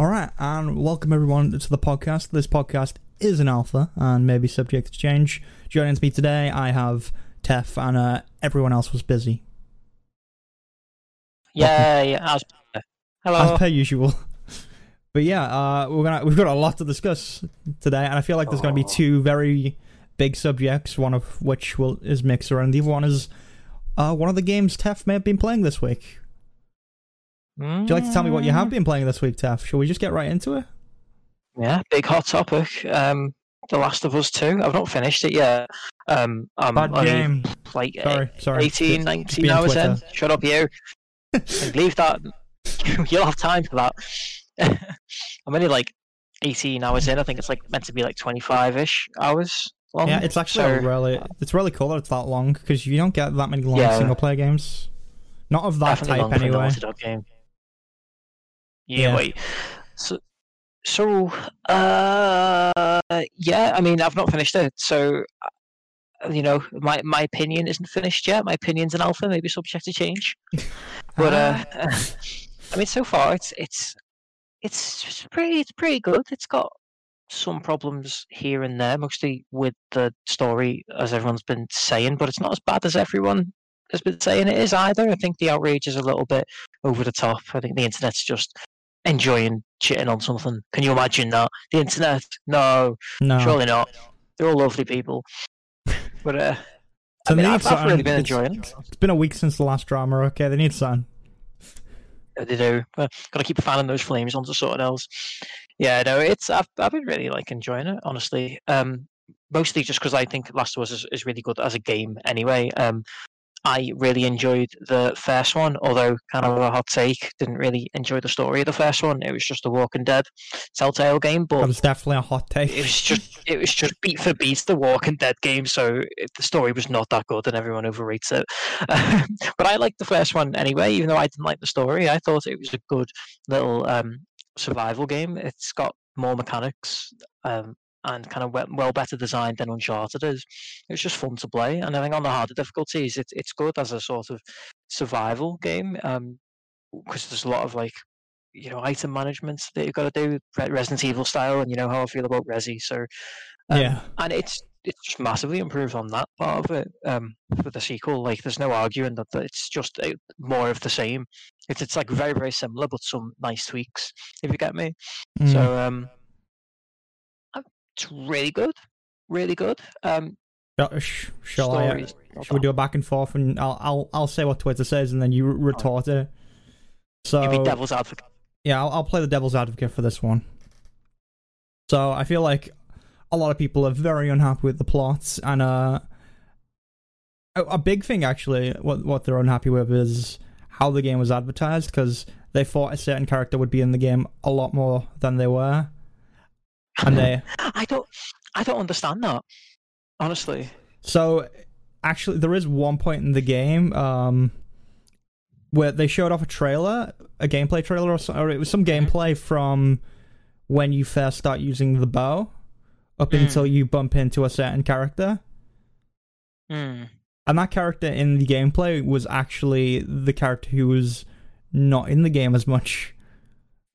All right, and welcome everyone to the podcast. This podcast is an alpha and maybe subject to change. Joining me today, I have Tef, and uh, everyone else was busy, Yay! As hello. as per usual. But yeah, uh, we're gonna we've got a lot to discuss today, and I feel like there's going to be Oh. two very big subjects. One of which will is Mixer, and the other one is uh, one of the games Tef may have been playing this week. Would you like to tell me what you have been playing this week, Tef? Shall we just get right into it? Yeah, big hot topic. Um, The Last of Us 2. I've not finished it yet. Um, I'm Bad only, game. like Sorry, sorry. 18, Just 19 being hours in. Shut up, you. And leave that. You'll have time for that. I'm only like 18 hours in. I think it's like meant to be like 25 ish hours long. Yeah, it's actually So, really it's really cool that it's that long because you don't get that many long Yeah. single player games. Not of that definitely type longer than the anyway. Yeah, Yeah. wait. So, so uh, yeah. I mean, I've not finished it, so uh, you know, my my opinion isn't finished yet. My opinion's an alpha, maybe subject to change. But uh, Ah. I mean, so far it's it's it's pretty it's pretty good. It's got some problems here and there, mostly with the story, as everyone's been saying. But it's not as bad as everyone has been saying it is either. I think the outrage is a little bit over the top. I think the internet's just enjoying shitting on something. Can you imagine that? The internet? No, no. surely not. They're all lovely people. But uh, So I mean, I've, I've really been It's- enjoying it. It's been a week since the last drama. Okay, they need something. Yeah, They do. Uh, gotta keep fanning those flames onto something else. Yeah, no, it's I've I've been really like enjoying it, honestly. Um, mostly just because I think Last of Us is, is really good as a game. Anyway, um, I really enjoyed the first one, although kind of a hot take. Didn't really enjoy the story of the first one. It was just a Walking Dead Telltale game, But but it's definitely a hot take. it was just it was just beat for beat the Walking Dead game. So it, the story was not that good, and everyone overrates it. but I liked the first one anyway, even though I didn't like the story. I thought it was a good little um, survival game. It's got more mechanics um, and kind of well, better designed than Uncharted is. It was just fun to play, and I think on the harder difficulties, it's it's good as a sort of survival game because there's a lot of like you know item management that you've got to do Re- Resident Evil style, and you know how I feel about Resi. So um, yeah, and it's it's just massively improved on that part of it um, for the sequel. Like, there's no arguing that, that it's just uh, more of the same. It's it's like very very similar, but some nice tweaks, if you get me. Mm. So um, it's really good, really good. Um, Shall- sh- shall I? uh, stories, not Should we do a back and forth, and I'll I'll I'll say what Twitter says, and then you retort it. So You be devil's advocate. yeah, I'll, I'll play the devil's advocate for this one. So I feel like a lot of people are very unhappy with the plots, and uh, a, a big thing actually, what what they're unhappy with is how the game was advertised because they thought a certain character would be in the game a lot more than they were, and they I don't I don't understand that honestly. So actually, there is one point in the game um, where they showed off a trailer, a gameplay trailer, or, so, or it was some Mhm. gameplay from when you first start using the bow up Mm. until you bump into a certain character. Hmm. And that character in the gameplay was actually the character who was not in the game as much.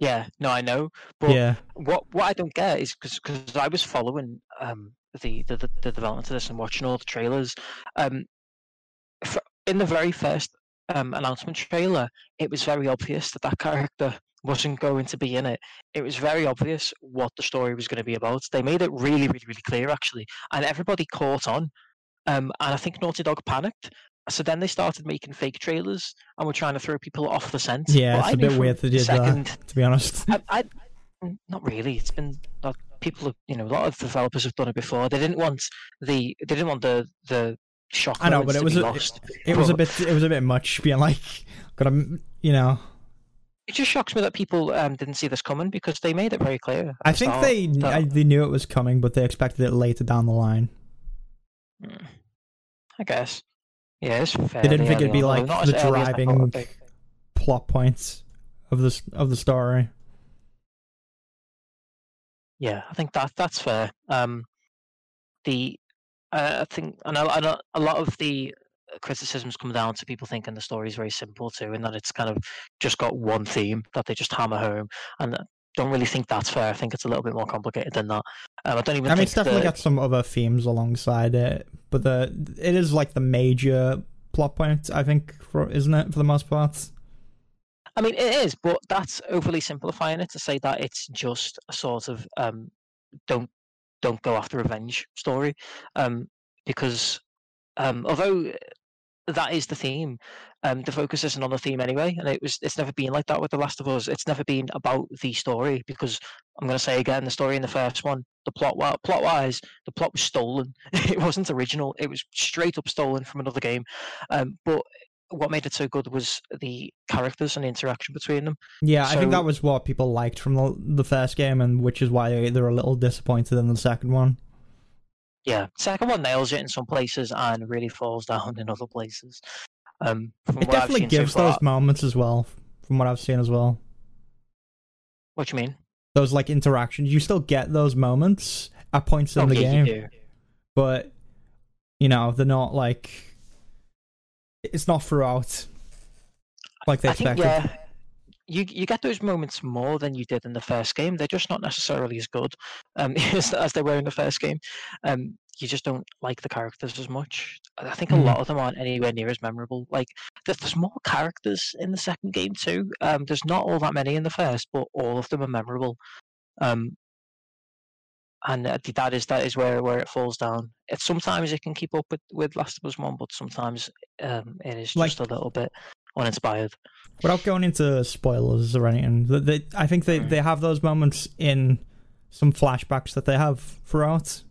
Yeah, no, I know, but yeah. what what I don't get is because I was following um the, the the development of this and watching all the trailers. Um, in the very first um announcement trailer, it was very obvious that that character wasn't going to be in it. It was very obvious what the story was going to be about. They made it really, really, really clear actually, and everybody caught on. Um, and I think Naughty Dog panicked. So then they started making fake trailers and were trying to throw people off the scent. Yeah, it's I a bit weird they the did that. To be honest. I, I, mm, not really. It's been like people, have, you know, a lot of developers have done it before. They didn't want the, they didn't want the the shock. I know, but it was a- lost. It was a bit. It was a bit much being like, gotta, you know. It just shocks me that people um, didn't see this coming because they made it very clear. I think start they that- I, they knew it was coming, but they expected it later down the line. Mm, I guess. Yeah, it's fair. They didn't think it'd be like the as early as I thought driving plot points of this of the story. Yeah, I think that that's fair. Um, the uh, I think and a, and a a lot of the criticisms come down to people thinking the story is very simple too, and that it's kind of just got one theme that they just hammer home. And don't really think that's fair. I think it's a little bit more complicated than that. Um, I don't even. I mean, it's definitely the, got some other themes alongside it, but the it is like the major plot point. I think, for, isn't it, for the most part? I mean, it is, but that's overly simplifying it to say that it's just a sort of um, don't don't go after revenge story, um, because um, although that is the theme, um, the focus isn't on the theme anyway, and it was it's never been like that with The Last of Us. It's never been about the story because I'm going to say again, the story in the first one, the plot plot wise, the plot was stolen. it wasn't original. It was straight up stolen from another game, um, but what made it so good was the characters and the interaction between them. Yeah, I think that was what people liked from the, the first game, and which is why they're a little disappointed in the second one. Yeah, second one nails it in some places and really falls down in other places. Um, It definitely seen so gives far- those moments as well, from what I've seen as well. What you mean? Those like interactions, you still get those moments at points in Oh, the yeah, you game, do. but you know they're not like it's not throughout like they I think expected. yeah, you you get those moments more than you did in the first game. They're just not necessarily as good um, as, as they were in the first game. Um, you just don't like the characters as much. I think a Mhm. lot of them aren't anywhere near as memorable. Like there's, there's more characters in the second game too. Um, there's not all that many in the first, but all of them are memorable. Um, and uh, that is that is where, where it falls down. It, sometimes it can keep up with, with Last of Us One, but sometimes um, it is Like- just a little bit uninspired. Without going into spoilers or anything, th- they, I think they, Mm. they have those moments in some flashbacks that they have throughout,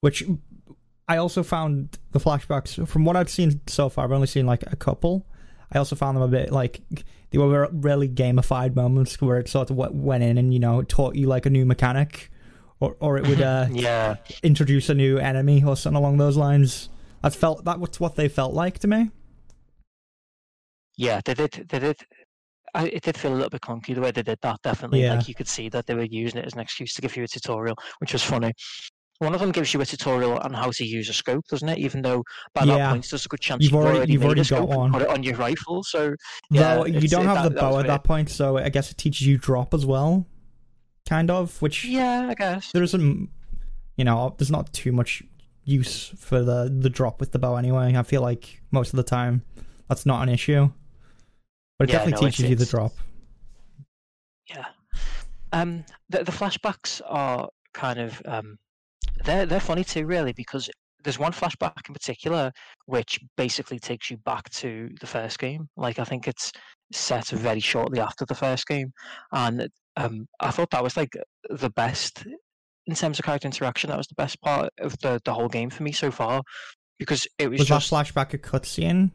which I also found the flashbacks from what I've seen so far. I've only seen like a couple. I also found them a bit like they were really gamified moments where it sort of went in and you know taught you like a new mechanic, or or it would uh, yeah. introduce a new enemy or something along those lines. That felt that was what they felt like to me. Yeah, they did. They did. I, it did feel a little bit clunky the way they did that. Definitely, Yeah. like you could see that they were using it as an excuse to give you a tutorial, which was funny. One of them gives you a tutorial on how to use a scope, doesn't it? Even though by Yeah. that point there's a good chance You've you've, already- already, you've already got one. put it on your rifle. So yeah, you don't have that- the bow at that point, so I guess it teaches you drop as well, kind of. Which Yeah, I guess. there isn't, you know, there's not too much use for the the drop with the bow anyway. I feel like most of the time that's not an issue, but it Yeah, definitely no, it's- teaches you the drop. Yeah. Um, the the flashbacks are kind of um, they're they're funny too, really, because there's one flashback in particular which basically takes you back to the first game. Like I think it's set very shortly after the first game, and um, I thought that was like the best in terms of character interaction. That was the best part of the the whole game for me so far, because it was, Was just that flashback a cutscene?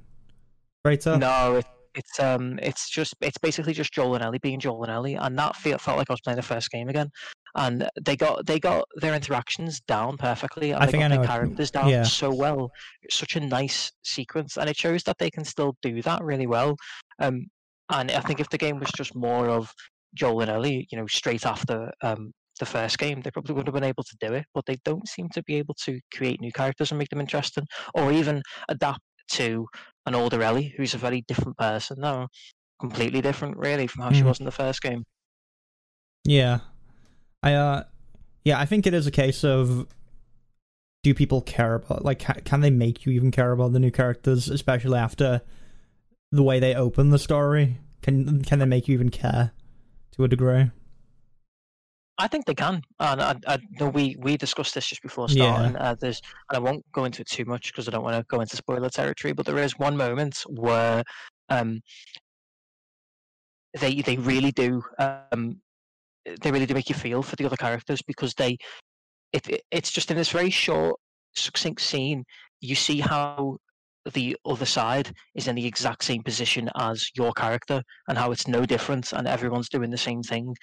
Right. no, it, it's um, it's just it's basically just Joel and Ellie being Joel and Ellie, and that felt felt like I was playing the first game again. And they got they got their interactions down perfectly, and I they think I know their characters down yeah. so well. It's such a nice sequence, and it shows that they can still do that really well. Um, and I think if the game was just more of Joel and Ellie, you know, straight after um the first game, they probably would have been able to do it. But they don't seem to be able to create new characters and make them interesting, or even adapt to an older Ellie, who's a very different person now, completely different, really, from how she Mhm. was in the first game. Yeah. I uh yeah, I think it is a case of do people care about like ca- can they make you even care about the new characters especially after the way they open the story? Can can they make you even care to a degree? I think they can, and I, I know we we discussed this just before Yeah. starting. Uh, there's, and I won't go into it too much because I don't want to go into spoiler territory. But there is one moment where, um, they they really do, um, they really do make you feel for the other characters because they, it, it it's just in this very short, succinct scene, you see how the other side is in the exact same position as your character and how it's no different and everyone's doing the same thing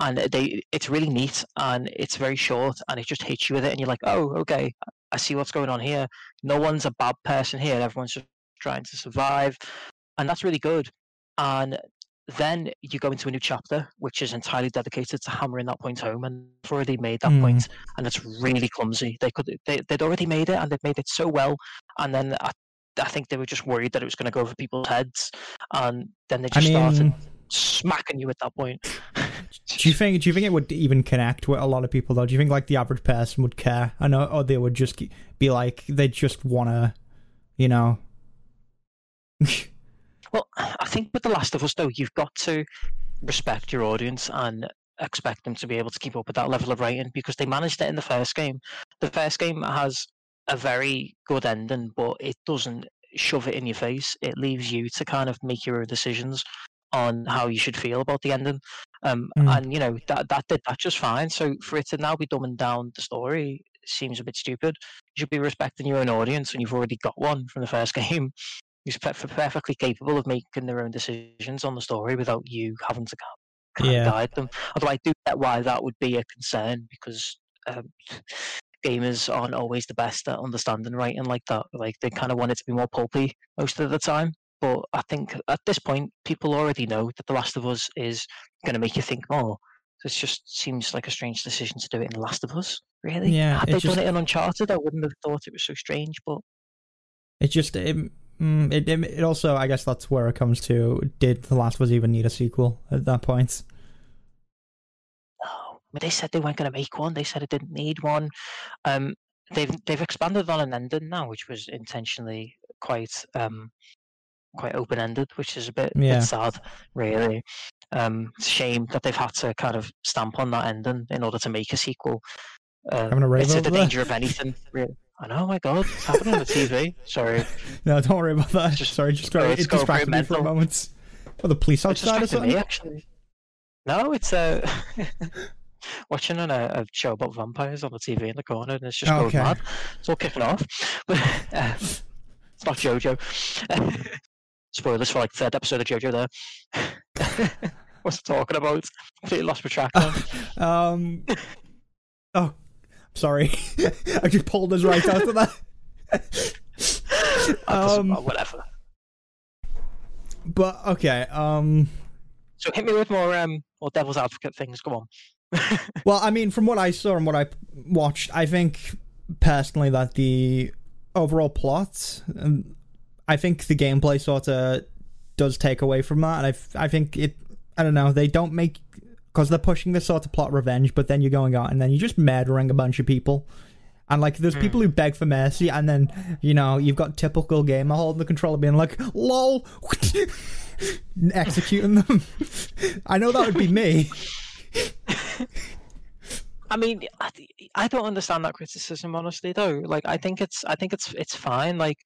and they it's really neat and it's very short and it just hits you with it and you're like oh okay i see what's going on here. No one's a bad person here everyone's just trying to survive and that's really good and then you go into a new chapter which is entirely dedicated to hammering that point home and they've already made that Hmm. point, and it's really clumsy. They could they, they'd already made it and they'd made it so well and then I, I think they were just worried that it was going to go over people's heads and then they I just started smacking you at that point Do you think? Do you think it would even connect with a lot of people though? Do you think like the average person would care? Know, or they would just be like they just want to, you know. well, I think with The Last of Us though, you've got to respect your audience and expect them to be able to keep up with that level of writing because they managed it in the first game. The first game has a very good ending, but it doesn't shove it in your face. It leaves you to kind of make your own decisions on how you should feel about the ending. Um, mm. And you know that that did that just fine. So for it to now be dumbing down the story seems a bit stupid. You should be respecting your own audience, and you've already got one from the first game. Who's perfectly capable of making their own decisions on the story without you having to kind yeah. guide them. Although I do get why that would be a concern because um, gamers aren't always the best at understanding writing like that. Like they kind of want it to be more pulpy most of the time. But I think at this point, people already know that The Last of Us is going to make you think more. So it just seems like a strange decision to do it in The Last of Us. Really? Yeah. Had they just, done it in Uncharted, I wouldn't have thought it was so strange. But it just it, mm, it, it also I guess that's where it comes to. Did The Last of Us even need a sequel at that point? but they said they weren't going to make one. They said it didn't need one. Um, they've they've expanded on an ending now, which was intentionally quite um, quite open ended, which is a bit, yeah. bit sad, really. Um, it's a shame that they've had to kind of stamp on that ending in order to make a sequel. Uh, Having a it's at the danger of anything. Really. I know, oh my god, it's happening on the TV. Sorry. No, don't worry about that. Just, Sorry, just try, it distracted me for a moment. Well, the police outside or something? Me, actually. No, it's uh, watching a, a, show about vampires on the TV in the corner, and it's just oh, going mad. It's all kicking off. But uh, it's not JoJo. Spoilers for like third episode of JoJo there. What's talking about? Completely lost my track. um. Oh, sorry. I just pulled us right out of that. um, whatever. But okay. Um. So hit me with more um more devil's advocate things. Come on well, I mean, from what I saw and what I watched, I think personally that the overall plot, um, I think the gameplay sort of does take away from that, and I, I think it. I don't know. They don't make because they're pushing this sort of plot revenge, but then you're going out and then you're just murdering a bunch of people. And like, there's people who beg for mercy, and then you know you've got typical gamer holding the controller, being like, "Lol," executing them. I know that would be me. I mean, I, I don't understand that criticism honestly, though. Like, I think it's, I think it's, it's fine. Like,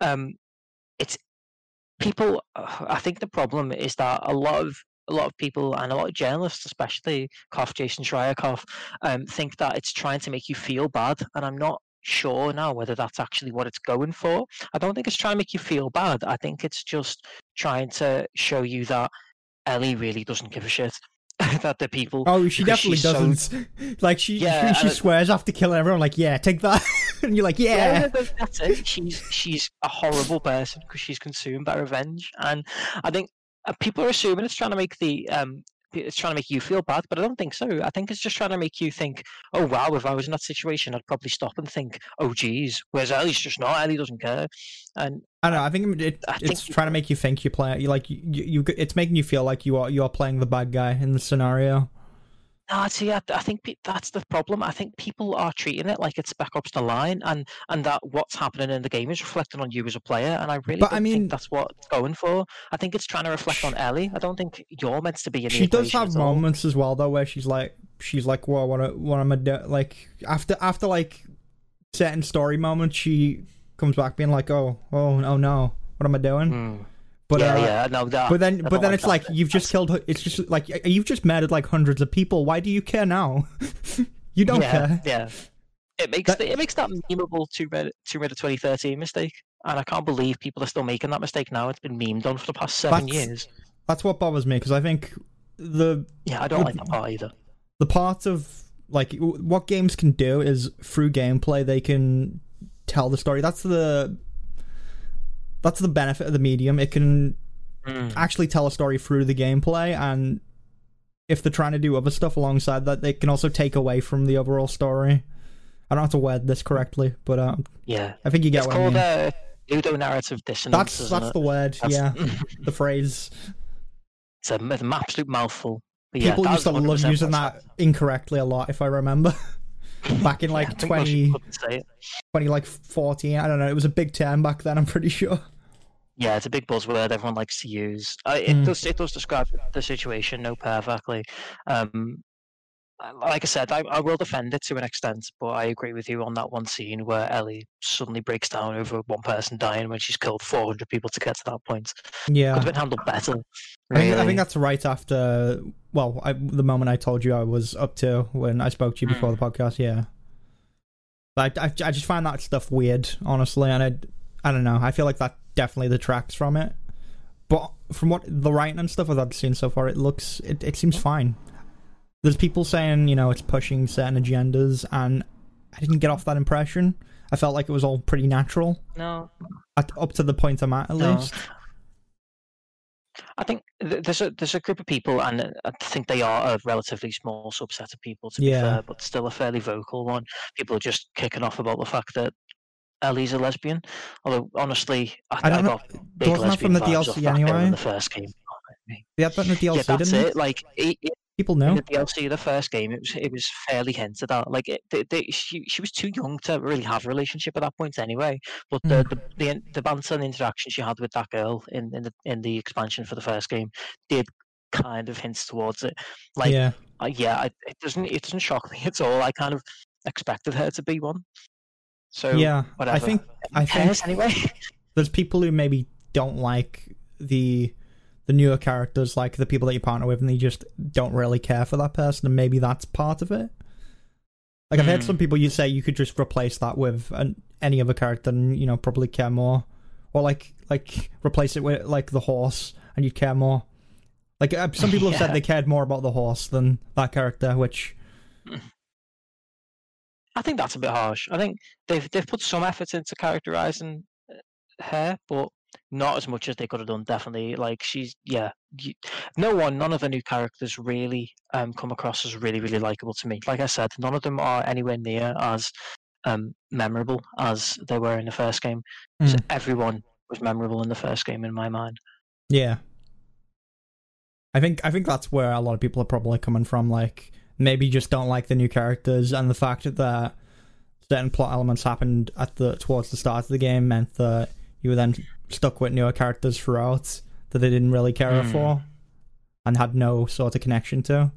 um, it's people. Uh, I think the problem is that a lot of a lot of people and a lot of journalists, especially cough Jason Schreier cough, um, think that it's trying to make you feel bad, and I'm not sure now whether that's actually what it's going for. I don't think it's trying to make you feel bad. I think it's just trying to show you that Ellie really doesn't give a shit. that the people. Oh, she definitely doesn't. So... Like she, yeah, she, she swears after killing everyone. Like, yeah, take that, and you're like, yeah. yeah that's it. She's she's a horrible person because she's consumed by revenge, and I think uh, people are assuming it's trying to make the um it's trying to make you feel bad, but I don't think so. I think it's just trying to make you think, oh wow, if I was in that situation, I'd probably stop and think, oh geez, whereas Ellie's just not. Ellie doesn't care, and I don't know. I think it, I it's think, trying to make you think you play. You like you, you. It's making you feel like you are you are playing the bad guy in the scenario. No, see, I, I think that's the problem. I think people are treating it like it's Spec Ops: The Line, and and that what's happening in the game is reflecting on you as a player. And I really but, I mean, think that's what it's going for. I think it's trying to reflect on Ellie. I don't think you're meant to be in. She does have moments as well, though, where she's like, she's like, well, what, what am I doing? Like after after like certain story moments, she comes back being like, oh, oh, oh no, what am I doing? Mm. But yeah, uh, yeah, no, that, but then, but then it's like you've just killed. It's just like you've just murdered like hundreds of people. Why do you care now? you don't yeah, care. Yeah, it makes that, the, it makes that memeable Tomb Raider, Tomb Raider 2013 mistake, and I can't believe people are still making that mistake now. It's been memed on for the past seven that's, years. That's what bothers me because I think the yeah, I don't the, like that part either. The part of like what games can do is through gameplay they can tell the story. That's the that's the benefit of the medium. It can mm. actually tell a story through the gameplay, and if they're trying to do other stuff alongside that, they can also take away from the overall story. I don't have to word this correctly, but um, yeah, I think you get what it's what called I mean. Uh, ludonarrative dissonance. That's that's it? the word. That's... Yeah, the phrase. It's a, an absolute mouthful. Yeah, People used to love using that incorrectly a lot, if I remember. Back in like most 20, people would say it. 20 like 14, I don't know. It was a big term back then, I'm pretty sure. Yeah, it's a big buzzword everyone likes to use. Uh, it Mm. does it does describe the situation no perfectly. Um, like I said, I, I will defend it to an extent, but I agree with you on that one scene where Ellie suddenly breaks down over one person dying when she's killed 400 people to get to that point. Could Yeah. have been handled better. I think, I think that's right after, well, I, the moment I told you I was up to when I spoke to you hmm. before the podcast, yeah. But I, I, just find that stuff weird, honestly, and I, I don't know. I feel like that definitely detracts from it. But from what the writing and stuff that I've seen so far, it looks, it, it seems hmm. fine. There's people saying, you know, it's pushing certain agendas, and I didn't get off that impression. I felt like it was all pretty natural, No, at, up to the point I'm at, at No. least. I think there's a there's a group of people, and I think they are a relatively small subset of people, to be Yeah. fair, but still a fairly vocal one. People are just kicking off about the fact that Ellie's a lesbian. Although honestly, I, I don't I know- got big wasn't lesbian from the DLC off that girl anyway? in the first game. That in the DLC, yeah, that's didn't it. Like it, it, People in know. the DLC, the first game, it was it was fairly hinted at. Like it, they, they, she she was too young to really have a relationship at that point anyway. But the the the, the banter and interaction she had with that girl in in the in the expansion for the first game did kind of hints towards it. Like yeah. uh, yeah, I, it doesn't it doesn't shock me at all. I kind of expected her to be one. So yeah, whatever. I think I think anyway. there's people who maybe don't like the the newer characters, like the people that you partner with, and they just don't really care for that person, and maybe that's part of it. Like I've heard Hmm. some people you say you could just replace that with an, any other character, and you know probably care more, or like like replace it with like the horse, and you'd care more. Like uh, some people have said they cared more about the horse than that character, which I think that's a bit harsh. I think they've they've put some effort into characterizing uh, her, but not as much as they could have done. Definitely, like she's yeah. You, no one, none of the new characters really um come across as really really likable to me. Like I said, none of them are anywhere near as um memorable as they were in the first game. Mm. Everyone was memorable in the first game in my mind. Yeah. I think I think that's where a lot of people are probably coming from. Like maybe just don't like the new characters, and the fact that certain plot elements happened at the towards the start of the game meant that you were then stuck with newer characters throughout that they didn't really care Hmm. for and had no sort of connection to.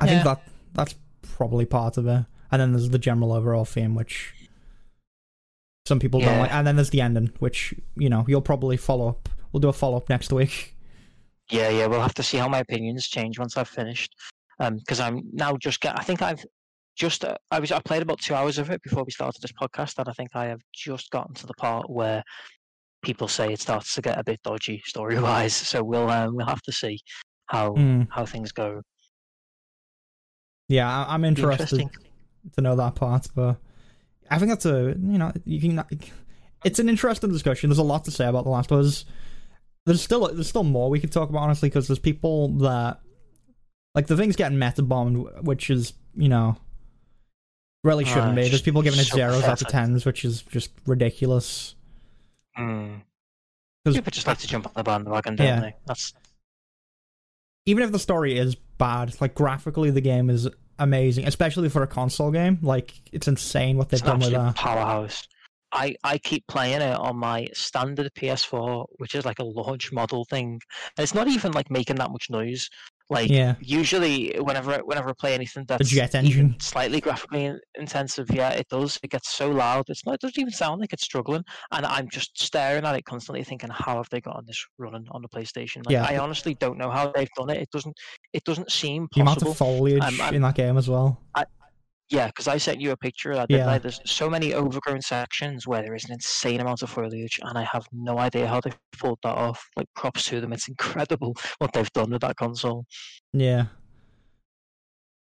I Yeah. think that that's probably part of it. And then there's the general overall theme, which some people don't like. And then there's the ending, which you know you'll probably follow up. We'll do a follow up next week. Yeah, yeah, we'll have to see how my opinions change once I've finished. Um, because I'm now just get. I think I've just. Uh, I was. I played about two hours of it before we started this podcast, and I think I have just gotten to the part where people say it starts to get a bit dodgy story wise. So we'll um, we'll have to see how Mm. how things go. Yeah, I- I'm interested to know that part, but I think that's a you know you can. It's an interesting discussion. There's a lot to say about The Last of Us. There's still there's still more we could talk about honestly because there's people that like the thing's getting meta bombed, which is you know really shouldn't be. There's people giving it so zeros out of tens, which is just ridiculous. Mm. People just like to jump on the bandwagon, don't Yeah. they? That's even if the story is bad, like graphically the game is amazing, especially for a console game. Like it's insane what they've it's done with that. powerhouse. I, I keep playing it on my standard PS4, which is like a launch model thing. And it's not even like making that much noise. Like Yeah. usually, whenever whenever I play anything that's jet engine. slightly graphically intensive, yeah, it does. It gets so loud. It's not. It doesn't even sound like it's struggling. And I'm just staring at it constantly, thinking, how have they gotten this running on the PlayStation? Like, Yeah. I honestly don't know how they've done it. It doesn't. It doesn't seem possible. The amount of foliage Um, in that game as well. Yeah, because I sent you a picture of that. Yeah. There's so many overgrown sections where there is an insane amount of foliage, and I have no idea how they pulled that off. Like, props to them. It's incredible what they've done with that console. Yeah.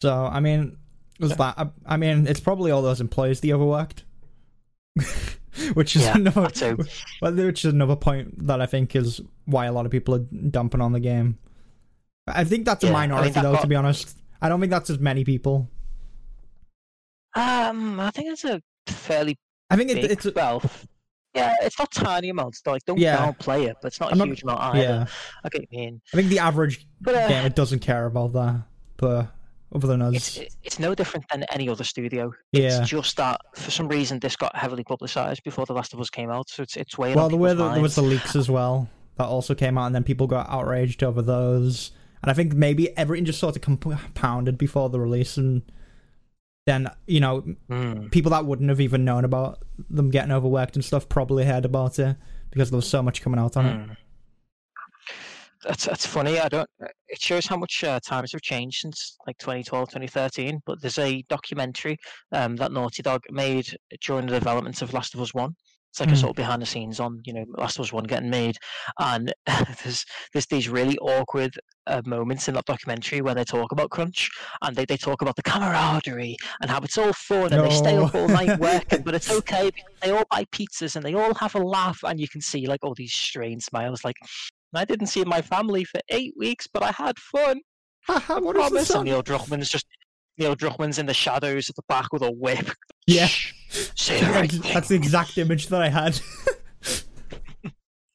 So I mean, was that? I, I mean, it's probably all those employees they overworked. which is Yeah, another, which is another point that I think is why a lot of people are dumping on the game. I think that's a Yeah, I minority, think that though. got- To be honest, I don't think that's as many people. Um, I think it's a fairly I think it, big. it's well, Yeah, it's not tiny amounts. Like, don't Yeah. downplay it, but it's not a I'm not- huge amount either. Yeah, I get you mean. I think the average But uh, gamer doesn't care about that, but other than us, it's it's no different than any other studio. yeah. It's just that for some reason this got heavily publicized before The Last of Us came out, so it's it's weighing Well, on there were the, there was the leaks as well that also came out, and then people got outraged over those. And I think maybe everything just sort of compounded before the release, and then you know Mm. people that wouldn't have even known about them getting overworked and stuff probably heard about it because there was so much coming out on it. Mm. That's that's funny. I don't. It shows how much uh, times have changed since like 2012, 2013. But there's a documentary um, that Naughty Dog made during the development of Last of Us One. It's like a Mm. sort of behind the scenes on you know Last of Us One getting made, and there's there's these really awkward uh, moments in that documentary where they talk about crunch and they, they talk about the camaraderie and how it's all fun and they stay up all night working, but it's okay. because They all buy pizzas and they all have a laugh, and you can see like all these strange smiles, like. I didn't see my family for eight weeks, but I had fun. What is this? And? Neil Druckmann's just Neil Druckmann's in the shadows at the back with a whip. Yeah. Say the right That's, the exact image that I had.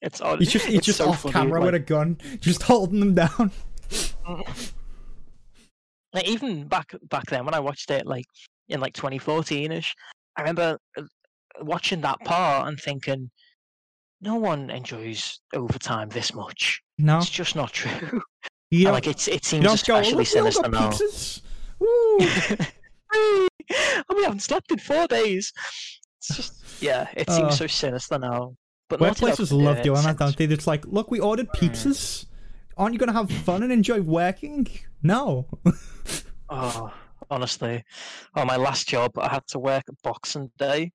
It's on. He's just he's it's just so off funny, camera like- with a gun, just holding them down. like even back back then when I watched it like in like 2014ish, I remember uh, watching that part and thinking, no one enjoys overtime this much. No, It's just not true. Yeah, like it's it seems go. especially all sinister now. and we haven't slept in four days. It's just yeah, it seems Uh, so sinister now. But Workplaces love doing that, don't they? It's like, look, we ordered pizzas. Aren't you going to have fun and enjoy working? No. Oh, honestly, oh my last job, I had to work Boxing Day,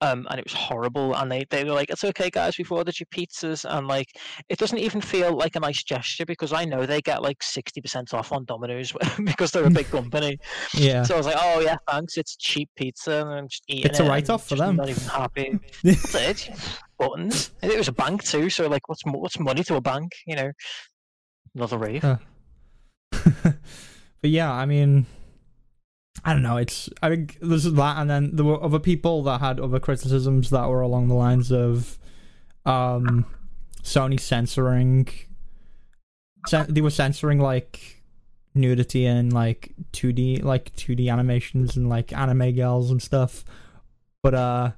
um, and it was horrible. And they they were like, "It's okay, guys, we've ordered your pizzas," and like, it doesn't even feel like a nice gesture because I know they get like sixty percent off on Domino's because they're a big company. Yeah. So I was like, "Oh yeah, thanks. It's cheap pizza, and I'm just eating It's a write-off for them. Not even happy. That's it. Buttons. And it was a bank too, so like, what's what's money to a bank? You know, another rave. Uh, but yeah, I mean, I don't know. It's I think this is that, and then there were other people that had other criticisms that were along the lines of um, Sony censoring. Cen- they were censoring like nudity and like 2D like 2D animations and like anime girls and stuff, but uh,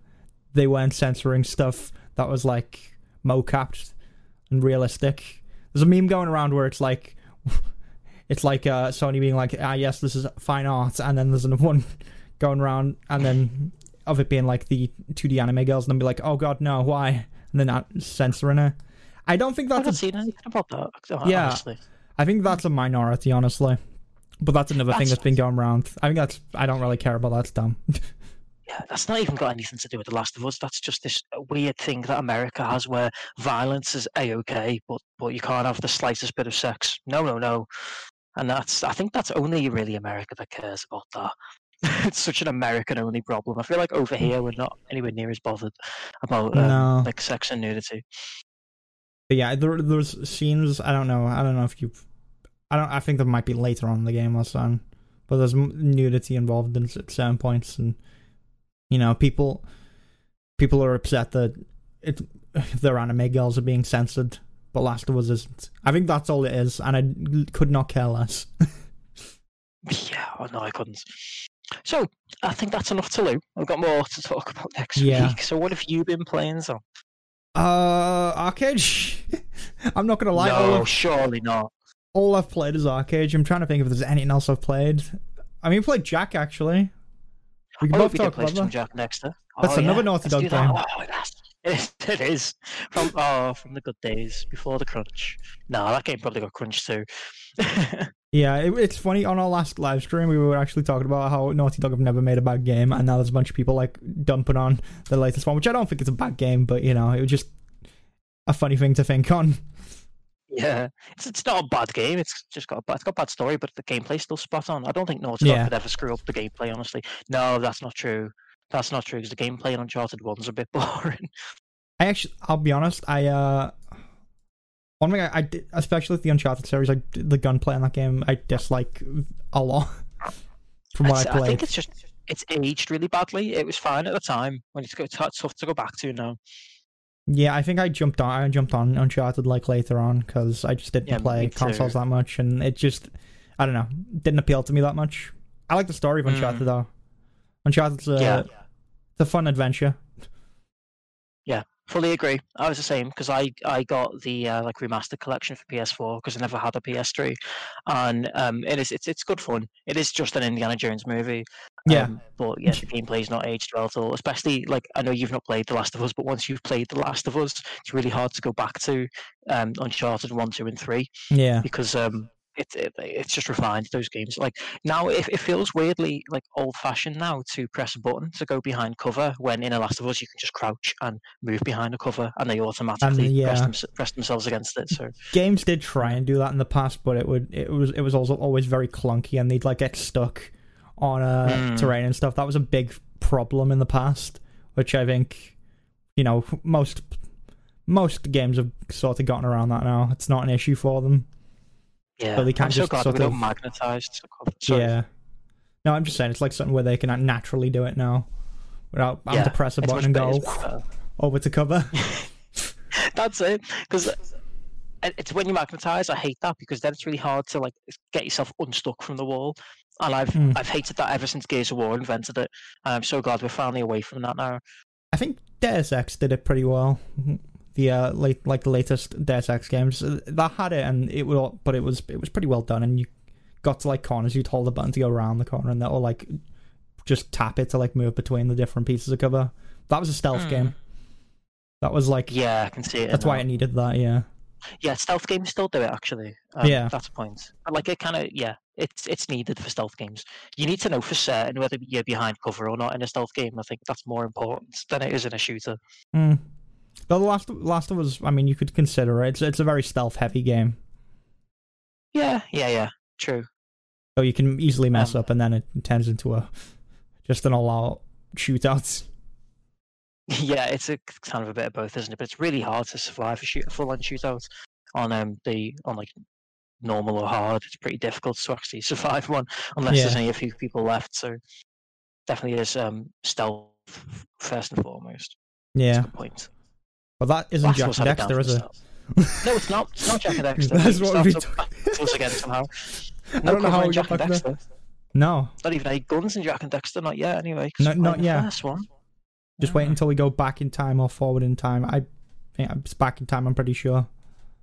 they weren't censoring stuff that was like mocapped and realistic. There's a meme going around where it's like it's like uh, Sony being like, ah, yes, this is fine art, and then there's another one going around, and then of it being like the 2D anime girls, and then be like, oh god, no, why? And then not censoring it. I don't think that's. I that's haven't a, seen anything about that. Yeah. honestly. I think that's a minority, honestly. But that's another thing That's- that's been going around. I think that's I don't really care about that's dumb. Yeah, that's not even got anything to do with The Last of Us. That's just this weird thing that America has where violence is a okay, but but you can't have the slightest bit of sex. No, no, no. And that's I think that's only really America that cares about that. it's such an American only problem. I feel like over here we're not anywhere near as bothered about um, No. like sex and nudity. But yeah, there, there's scenes. I don't know. I don't know if you. I don't. I think there might be later on in the game or something. But there's nudity involved in at certain points, and you know, people people are upset that it their anime girls are being censored, but Last of Us isn't. I think that's all it is, and I could not care less. Yeah, oh no, I couldn't. So I think that's enough to Lou. I've got more to talk about next Yeah. week. So what have you been playing? So Uh, ArcheAge. I'm not gonna lie. no, I've, surely not. all I've played is ArcheAge. I'm trying to think if there's anything else I've played. I mean, we played Jak actually. We can I both hope we can talk play about some that. Jak next. Huh? That's Oh, another yeah, Naughty let's Dog that. game. Oh, that's, it, it is from oh from the good days before the crunch. No, that game probably got crunched too. Yeah, it, it's funny. On our last live stream, we were actually talking about how Naughty Dog have never made a bad game, and now there's a bunch of people like dumping on the latest one, which I don't think it's a bad game, but you know, it was just a funny thing to think on. yeah, it's it's not a bad game. It's just got a bad, it's got a bad story, but the gameplay's still spot on. I don't think Naughty Dog Yeah. could ever screw up the gameplay. Honestly, no, that's not true. That's not true because the gameplay in Uncharted One's a bit boring. I actually, I'll be honest, I uh, one thing I, I did, especially with the Uncharted series, I the gunplay in that game I dislike a lot from what It's- I played, I think it's just it's aged really badly. It was fine at the time when it's, it's tough to go back to now. Yeah, I think I jumped on. I jumped on Uncharted like later on because I just didn't Yeah, play consoles that much, and it just, I don't know, didn't appeal to me that much. I like the story of Mm. Uncharted though. Uncharted's a, Yeah. It's a fun adventure. Yeah, fully agree. I was the same because I I got the uh, like remastered collection for PS4 because I never had a PS3, and um, it is it's it's good fun. It is just an Indiana Jones movie. Yeah. Um, but yeah, the gameplay's not aged well at all. Especially like I know you've not played The Last of Us, but once you've played The Last of Us, it's really hard to go back to um, Uncharted one, two, and three Yeah, because um, it, it it's just refined those games. Like now, it, it feels weirdly like old fashioned now to press a button to go behind cover when in The Last of Us you can just crouch and move behind a cover and they automatically press, yeah. them, press themselves against it. So games did try and do that in the past, but it would it was it was also always very clunky, and they'd like get stuck on uh, Mm. terrain and stuff. That was a big problem in the past, which I think you know most most games have sort of gotten around that now. It's not an issue for them. Yeah, But they can't I'm so just glad sort we don't of- magnetize. to cover- Sorry. Yeah. No, I'm just saying it's like something where they can naturally do it now without having to press a it's button and go better. over to cover. That's it. Because it's when you magnetize, I hate that because then it's really hard to like get yourself unstuck from the wall. And I've Hmm. I've hated that ever since Gears of War invented it. And I'm so glad we're finally away from that now. I think Deus Ex did it pretty well. The uh, late like the latest Deus Ex games uh, that had it, and it would, all, but it was it was pretty well done. And you got to like corners, you'd hold the button to go around the corner, and that or like just tap it to like move between the different pieces of cover. That was a stealth Hmm. game. That was like Yeah, I can see it. that's now. why it needed that. Yeah, Yeah, stealth games still do it actually. Um, Yeah. that's a point. But, Like it kind of yeah, it's it's needed for stealth games. You need to know for certain whether you're behind cover or not in a stealth game. I think that's more important than it is in a shooter. mm. The last Last of Us, I mean, you could consider it. It's it's a very stealth heavy game, Yeah, yeah, yeah. True. so you can easily mess Um, up, and then it turns into a just an all out shootout. Yeah, it's a kind of a bit of both, isn't it? But it's really hard to survive a shoot a full on shootout on um the on like normal or hard. It's pretty difficult to actually survive one unless there's only a few people left. So definitely is um stealth first and foremost. That's Yeah, a good point. But that isn't Jak and had it down Daxter, is it? No, it's not. It's not Jak and Daxter. That's what we start up back to us again somehow. I No don't know how we Jak and back there. No, Not even any guns in Jak and Daxter, not yet. anyway. No- not yet. First one. just wait until we go back in time or forward in time. I it's back in time. I'm pretty sure.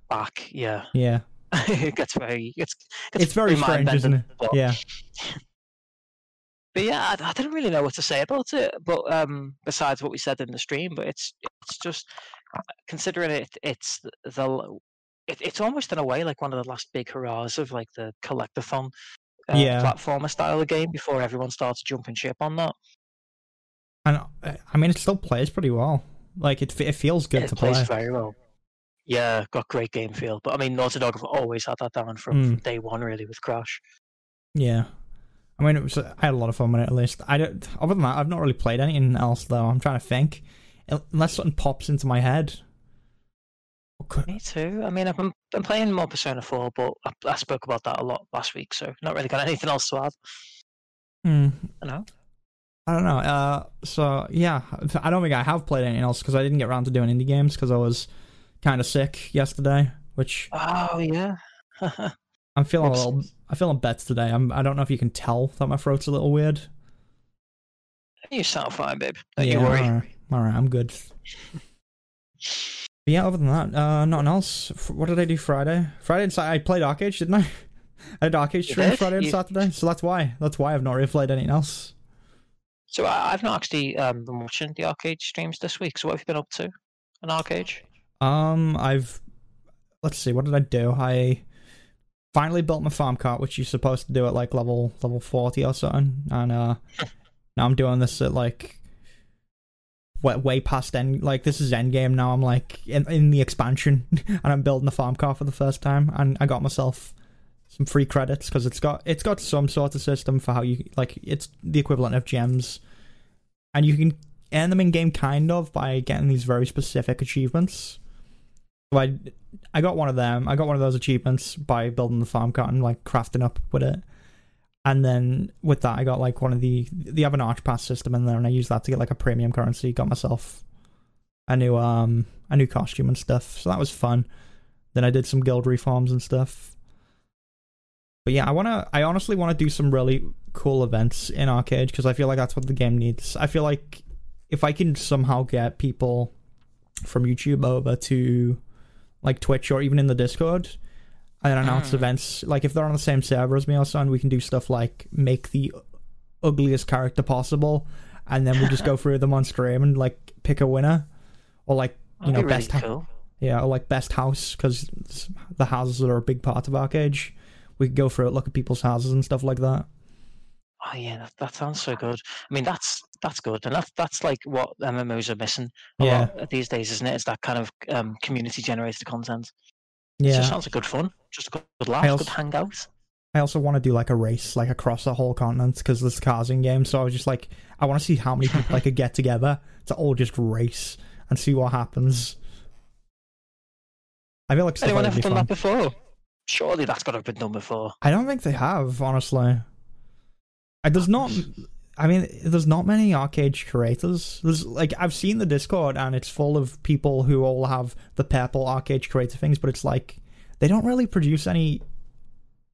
Back, yeah. Yeah, it gets very. It's, gets it's very strange, isn't it? but- Yeah, But yeah, I, I didn't really know what to say about it. But um, besides what we said in the stream, but it's it's just considering it, it's the, it, it's almost in a way like one of the last big hurrahs of like the collectathon uh, Yeah. platformer style of game before everyone starts jumping ship on that. and uh, I mean, it still plays pretty well. Like it, it feels good it to plays play. very well. Yeah, got great game feel. But I mean, Naughty Dog have always had that down from, from Mm. day one, really, with Crash. Yeah, I mean, it was. I had a lot of fun with it. At least I don't. Other than that, I've not really played anything else though. I'm trying to think, unless something pops into my head. Okay. Me too. I mean, I've been, been playing more Persona 4, but I, I spoke about that a lot last week, so not really got anything else to add. Hmm. You know? I don't know. Uh, so yeah, I don't think I have played anything else because I didn't get around to doing indie games because I was kind of sick yesterday. Which Oh, yeah. I'm feeling Oops. a little. I'm feeling bets today. I'm. I don't know if you can tell that my throat's a little weird. you sound fine, babe. Don't yeah, you worry. All right. I'm good. But yeah, other than that, uh, nothing else. F- What did I do Friday? Friday and Saturday, I played ArcheAge, didn't I? I had ArcheAge You stream? Friday and You- Saturday, so that's why. That's why I've not really played anything else. So I've not actually um, been watching the ArcheAge streams this week, so what have you been up to? An ArcheAge? Um, I've let's see, what did I do? I finally built my farm cart, which you're supposed to do at like level level forty or something, and uh, now I'm doing this at like way, past end. Like this is end game now. I'm like in in the expansion, and I'm building the farm car for the first time, and I got myself some free credits because it's got it's got some sort of system for how you like it's the equivalent of gems, and you can earn them in game kind of by getting these very specific achievements. So I I got one of them. I got one of those achievements by building the farm car and like crafting up with it. And then with that, I got like one of the the have an ArchePass system in there, and I used that to get like a premium currency. Got myself a new um a new costume and stuff, so that was fun. Then I did some guild reforms and stuff. But yeah, I wanna I honestly want to do some really cool events in ArcheAge because I feel like that's what the game needs. I feel like if I can somehow get people from YouTube over to like Twitch or even in the Discord and announce Mm. events, like if they're on the same server as me or something, we can do stuff like make the ugliest character possible and then we just go through them on stream and like pick a winner or like you That'd know be really best ha- cool. yeah or like best house because the houses are a big part of ArcheAge we could go through it look at people's houses and stuff like that Oh yeah, that, that sounds so good. I mean, that's that's good, and that's that's like what MMOs are missing a Yeah. lot these days, isn't it? It's that kind of um, community generated content. Yeah just sounds like good fun, just a good, good laugh, also- good hangout. I also want to do like a race, like across the whole continent, because there's cars in game. So I was just like, I want to see how many people I could get together to all just race and see what happens. I feel like Anyone ever done that before? Surely that's got to have been done before. I don't think they have, honestly. I, there's not. I mean, there's not many ArcheAge creators. There's like I've seen the Discord and it's full of people who all have the purple ArcheAge creator things, but it's like they don't really produce any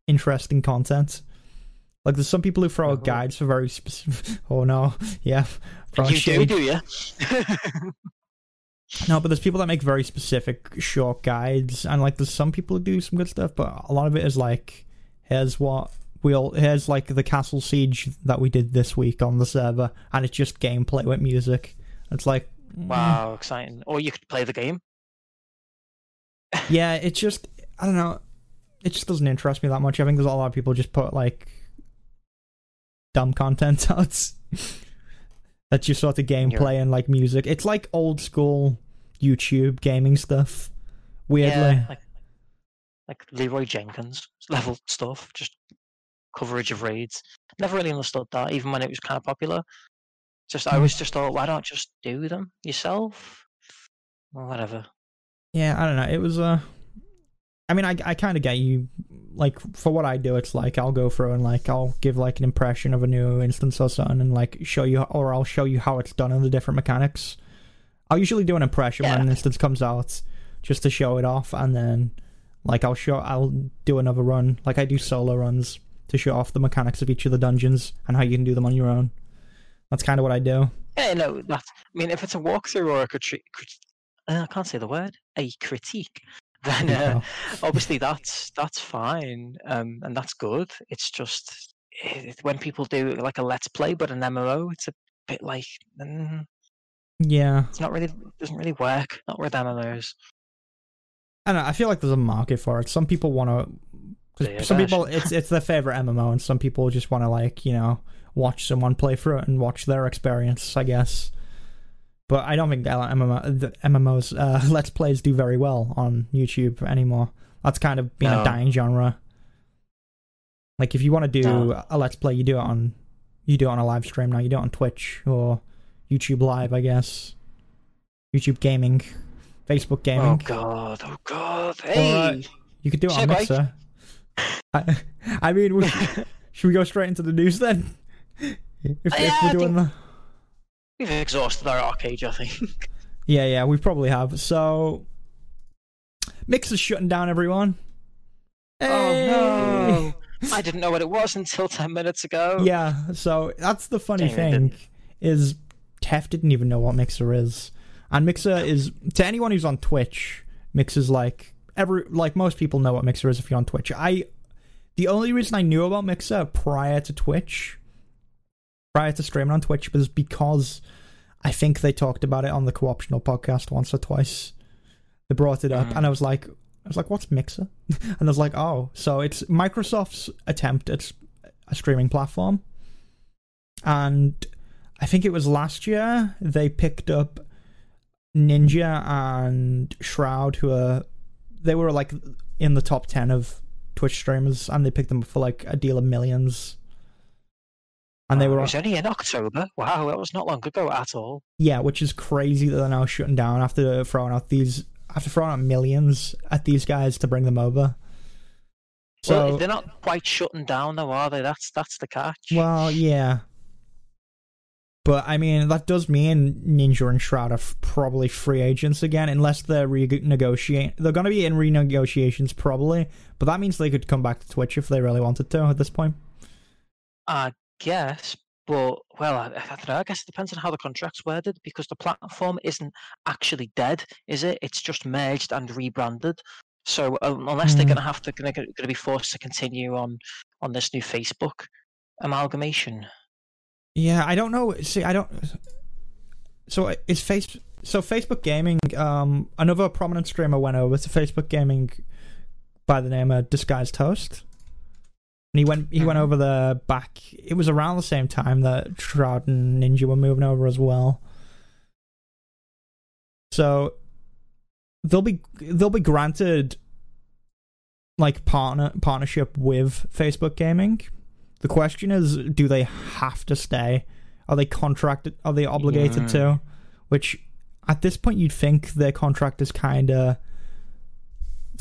interesting content. Like there's some people who throw out Oh. Uh-huh. guides for very specific. Oh no, yeah, you do, do you? No, but there's people that make very specific short guides, and like there's some people who do some good stuff, but a lot of it is like, here's what we'll here's like the castle siege that we did this week on the server, and it's just gameplay with music. It's like, wow, eh. exciting! Or you could play the game. yeah, it's just I don't know, it just doesn't interest me that much. I think there's a lot of people just put like dumb content out. That's just sort of gameplay and like music. It's like old school YouTube gaming stuff. Weirdly. Yeah, like, like Leeroy Jenkins level stuff, just coverage of raids. Never really understood that, even when it was kind of popular. Just I Hmm. always just thought, why don't you just do them yourself? Or whatever. Yeah, I don't know. It was Uh, I mean, I I kind of get you. Like for what I do, it's like I'll go through and like I'll give like an impression of a new instance or something, and like show you, or I'll show you how it's done and the different mechanics. I'll usually do an impression when an instance comes out, just to show it off, and then like I'll show, I'll do another run. Like I do solo runs to show off the mechanics of each of the dungeons and how you can do them on your own. That's kind of what I do. Yeah, no, that. I mean, if it's a walkthrough or a critique, uh, I can't say the word, a critique, then uh, obviously that's that's fine, um, and that's good. It's just it, when people do like a let's play, but an MMO, it's a bit like mm, yeah. it's not really doesn't really work. Not with MMOs. I don't know. I feel like there's a market for it. Some people want to. Yeah, some people, it's it's their favorite MMO, and some people just want to like you know watch someone play through it and watch their experience. I guess. But I don't think MMO, the MMOs uh, Let's Plays do very well on YouTube anymore. That's kind of been a dying genre. Like if you want to do No. a Let's Play, you do it on you do it on a live stream now. You do it on Twitch or YouTube Live, I guess. YouTube Gaming, Facebook Gaming. Oh god! Oh god! Hey, Alright. You could do it on Segue. Mixer. I, I mean, we, should we go straight into the news then? If, if we're I doing the we've exhausted our ArcheAge. I think. yeah, yeah, we probably have. So, Mixer's shutting down, everyone. Hey! Oh no! I didn't know what it was until ten minutes ago. Yeah, so that's the funny Dang, thing is Tef didn't even know what Mixer is, and Mixer is to anyone who's on Twitch. Mixer's like every like most people know what Mixer is if you're on Twitch. I the only reason I knew about Mixer prior to Twitch, prior to streaming on Twitch, was because I think they talked about it on the Co-optional podcast once or twice. They brought it up, Mhm. and I was like, I was like, "What's Mixer?" and I was like, "Oh, so it's Microsoft's attempt at a streaming platform." And I think it was last year they picked up Ninja and Shroud, who are they were like in the top ten of Twitch streamers, and they picked them up for like a deal of millions. And they were It was only in October. Wow, that was not long ago at all. Yeah, which is crazy that they're now shutting down after throwing out these after throwing out millions at these guys to bring them over. So well, they're not quite shutting down, though, are they? That's that's the catch. well, yeah. But I mean, that does mean Ninja and Shroud are f- probably free agents again, unless they're renegotiating. They're going to be in renegotiations probably, but that means they could come back to Twitch if they really wanted to at this point. I guess, but well, I, I don't know. I guess it depends on how the contract's worded because the platform isn't actually dead, is it? It's just merged and rebranded. So um, unless they're Hmm. going to have to going to be forced to continue on on this new Facebook amalgamation. Yeah, I don't know. See, I don't. So is face so Facebook Gaming? Um, another prominent streamer went over to Facebook Gaming by the name of Disguised Toast, and he went he went Mhm. over there back. It was around the same time that Shroud and Ninja were moving over as well. So they'll be they'll be granted like partner partnership with Facebook Gaming. The question is, do they have to stay? Are they contracted? Are they obligated Yeah. to? Which, at this point, you'd think their contract is kind of,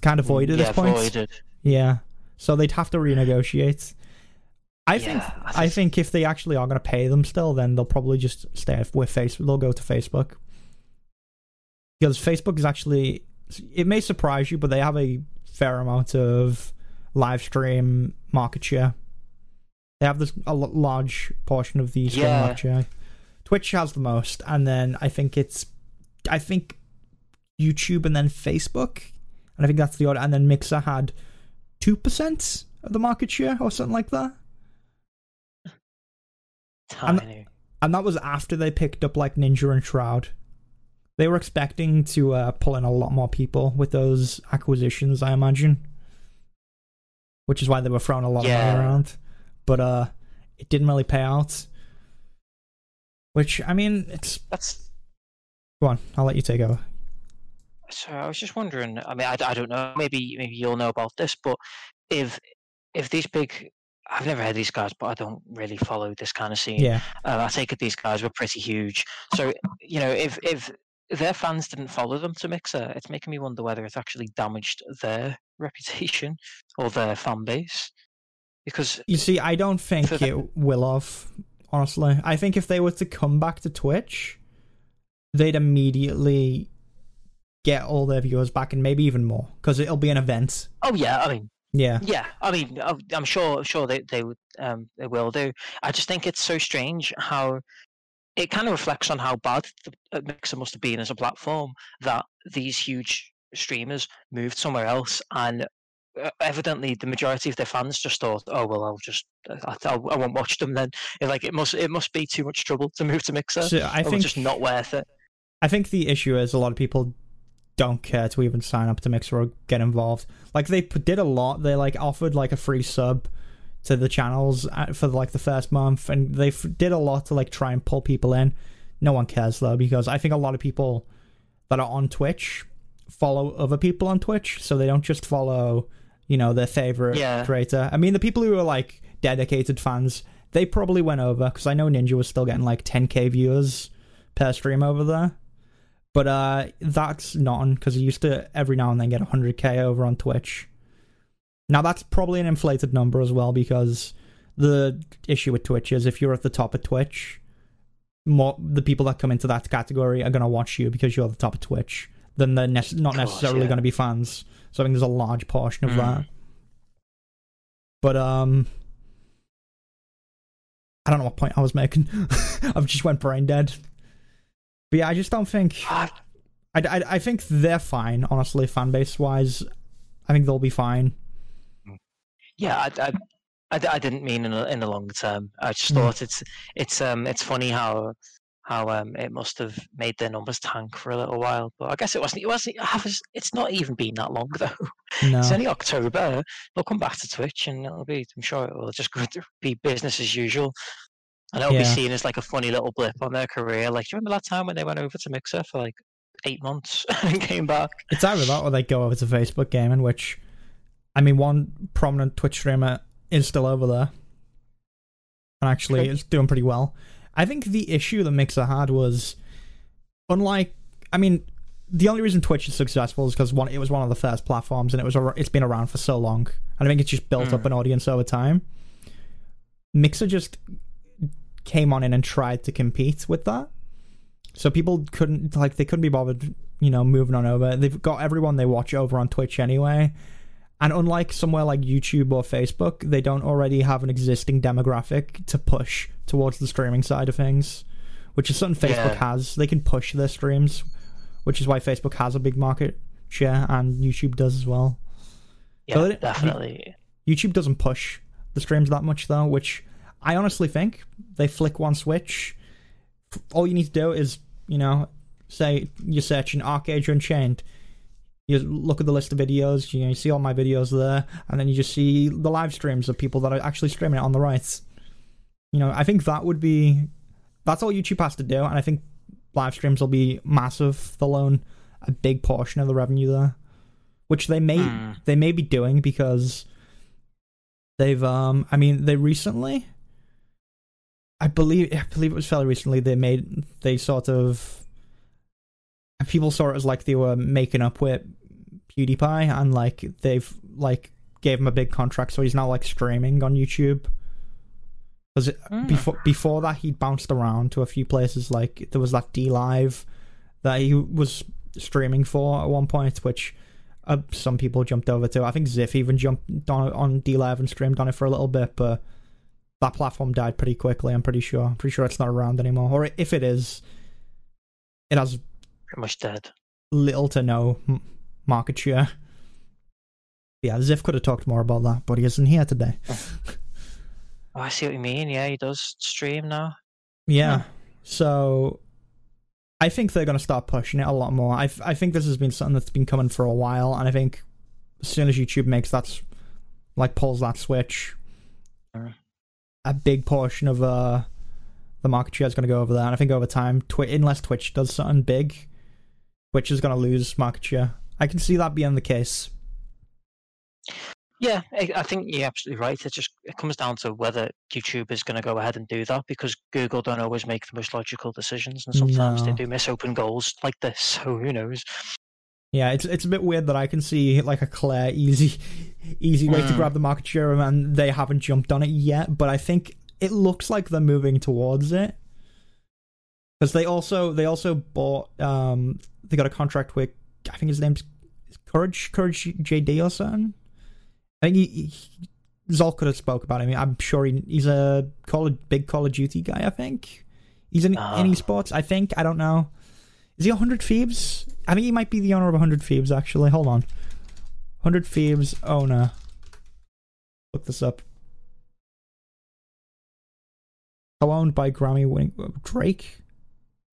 kind of void at yeah, this point. voided. Yeah, so they'd have to renegotiate. I think. Yeah, I think if they actually are going to pay them still, then they'll probably just stay with Facebook. They'll go to Facebook because Facebook is actually. It may surprise you, but they have a fair amount of live stream market share. They have this a large portion of the stream Yeah. market share. Twitch has the most, and then I think it's, I think, YouTube and then Facebook, and I think that's the order. And then Mixer had two percent of the market share or something like that. Tiny. and that was after they picked up like Ninja and Shroud. They were expecting to uh, pull in a lot more people with those acquisitions, I imagine, which is why they were throwing a lot of money around. But uh, it didn't really pay out. Which I mean, it's That's go on. I'll let you take over. So I was just wondering. I mean, I, I don't know. Maybe maybe you'll know about this, but if if these big, I've never heard of these guys, but I don't really follow this kind of scene. Yeah, Uh, I take it these guys were pretty huge. So you know, if if their fans didn't follow them to Mixer, it's making me wonder whether it's actually damaged their reputation or their fan base. Because you see, I don't think it will have. Honestly, I think if they were to come back to Twitch, they'd immediately get all their viewers back and maybe even more because it'll be an event. oh yeah, I mean Yeah. Yeah, I mean, I'm- I'm sure, sure they they would, um, they will do. I just think it's so strange how it kind of reflects on how bad the uh, Mixer must have been as a platform that these huge streamers moved somewhere else, and evidently the majority of their fans just thought, "Oh well, I'll just, I, I, I won't watch them then." It, like it must, it must be too much trouble to move to Mixer. So I think just not worth it. I think the issue is a lot of people don't care to even sign up to Mixer or get involved. Like they did a lot. They like offered like a free sub to the channels uh, for like the first month, and they did a lot to like try and pull people in. No one cares though because I think a lot of people that are on Twitch follow other people on Twitch, so they don't just follow you know their favorite Yeah. creator. I mean, the people who are like dedicated fans, they probably went over because I know Ninja was still getting like 10k viewers per stream over there. But uh, that's not on because he used to every now and then get 100k over on Twitch. Now that's probably an inflated number as well because the issue with Twitch is if you're at the top of Twitch, more the people that come into that category are going to watch you because you're at the top of Twitch. Then they're nec- not necessarily yeah. going to be fans. So I think there's a large portion of Mm. that. But um, I don't know what point I was making. I've just went brain dead. But yeah, I just don't think. I, I, I think they're fine, honestly, fan base wise. I think they'll be fine. Yeah, I I didn't mean in the, in the long term. I just Mm. thought it's it's um it's funny how how um it must have made their numbers tank for a little while. But I guess it wasn't. It wasn't. It's not even been that long though. No. It's only October. They'll come back to Twitch, and it'll be. I'm sure it will just be business as usual. And it'll be seen as like a funny little blip on their career. Like, do you remember that time when they went over to Mixer for like eight months and came back? It's either that or they go over to Facebook Gaming, which, I mean, one prominent Twitch streamer is still over there. And actually is doing pretty well. I think the issue that Mixer had was, unlike, I mean, the only reason Twitch is successful is because one, it was one of the first platforms, and it was it's been around for so long, and I think it's just built up Mm. an audience over time. Mixer just came on in and tried to compete with that, so people couldn't like they couldn't be bothered, you know, moving on over. They've got everyone they watch over on Twitch anyway, and unlike somewhere like YouTube or Facebook, they don't already have an existing demographic to push towards the streaming side of things, which is something Facebook Yeah. has. They can push their streams, which is why Facebook has a big market share and YouTube does as well. Yeah, So it- definitely. YouTube doesn't push the streams that much though, which I honestly think they flick one switch. All you need to do is, you know, say you're searching ArcheAge Unchained. You look at the list of videos, you know, you see all my videos there, and then you just see the live streams of people that are actually streaming it on the right. You know, I think that would be that's all YouTube has to do, and I think live streams will be massive. They'll own a big portion of the revenue there. Which they may Hmm. they may be doing because they've um I mean they recently I believe I believe it was fairly recently they made they sort of people saw it as like they were making up with PewDiePie and like they've like gave him a big contract so he's now like streaming on YouTube because Hmm. before before that he'd bounced around to a few places like there was that DLive that he was streaming for at one point which uh, some people jumped over to. I think Ziff even jumped on on DLive and streamed on it for a little bit, but that platform died pretty quickly. I'm pretty sure. I'm pretty sure it's not around anymore, or if it is, it has Pretty much dead. little to no market share. Yeah, Ziff could have talked more about that, but he isn't here today. Oh, I see what you mean. Yeah, he does stream now. Yeah. Huh. So I think they're going to start pushing it a lot more. I, I think this has been something that's been coming for a while, and I think as soon as YouTube makes that, like, pulls that switch, Mm. a big portion of uh, the market share is going to go over there. And I think over time, Twi- unless Twitch does something big, Twitch is going to lose market share. I can see that being the case. Yeah, I, think you're absolutely right. It just it comes down to whether YouTube is going to go ahead and do that because Google don't always make the most logical decisions, and sometimes they do miss open goals like this. So who knows? Yeah, it's it's a bit weird that I can see like a clear, easy, easy way to Mm. grab the market share, and they haven't jumped on it yet. But I think it looks like they're moving towards it because they also they also bought um they got a contract with I think his name's Courage Courage JD or something. I think he, he Zol could have spoke about him. I'm sure he, he's a Call of, big Call of Duty guy. I think he's in, Ah. in esports. I think I don't know. Is he 100 Thieves? I think he might be the owner of 100 Thieves, actually. Hold on. 100 Thieves owner. Look this up. Co-owned by Grammy winning Drake.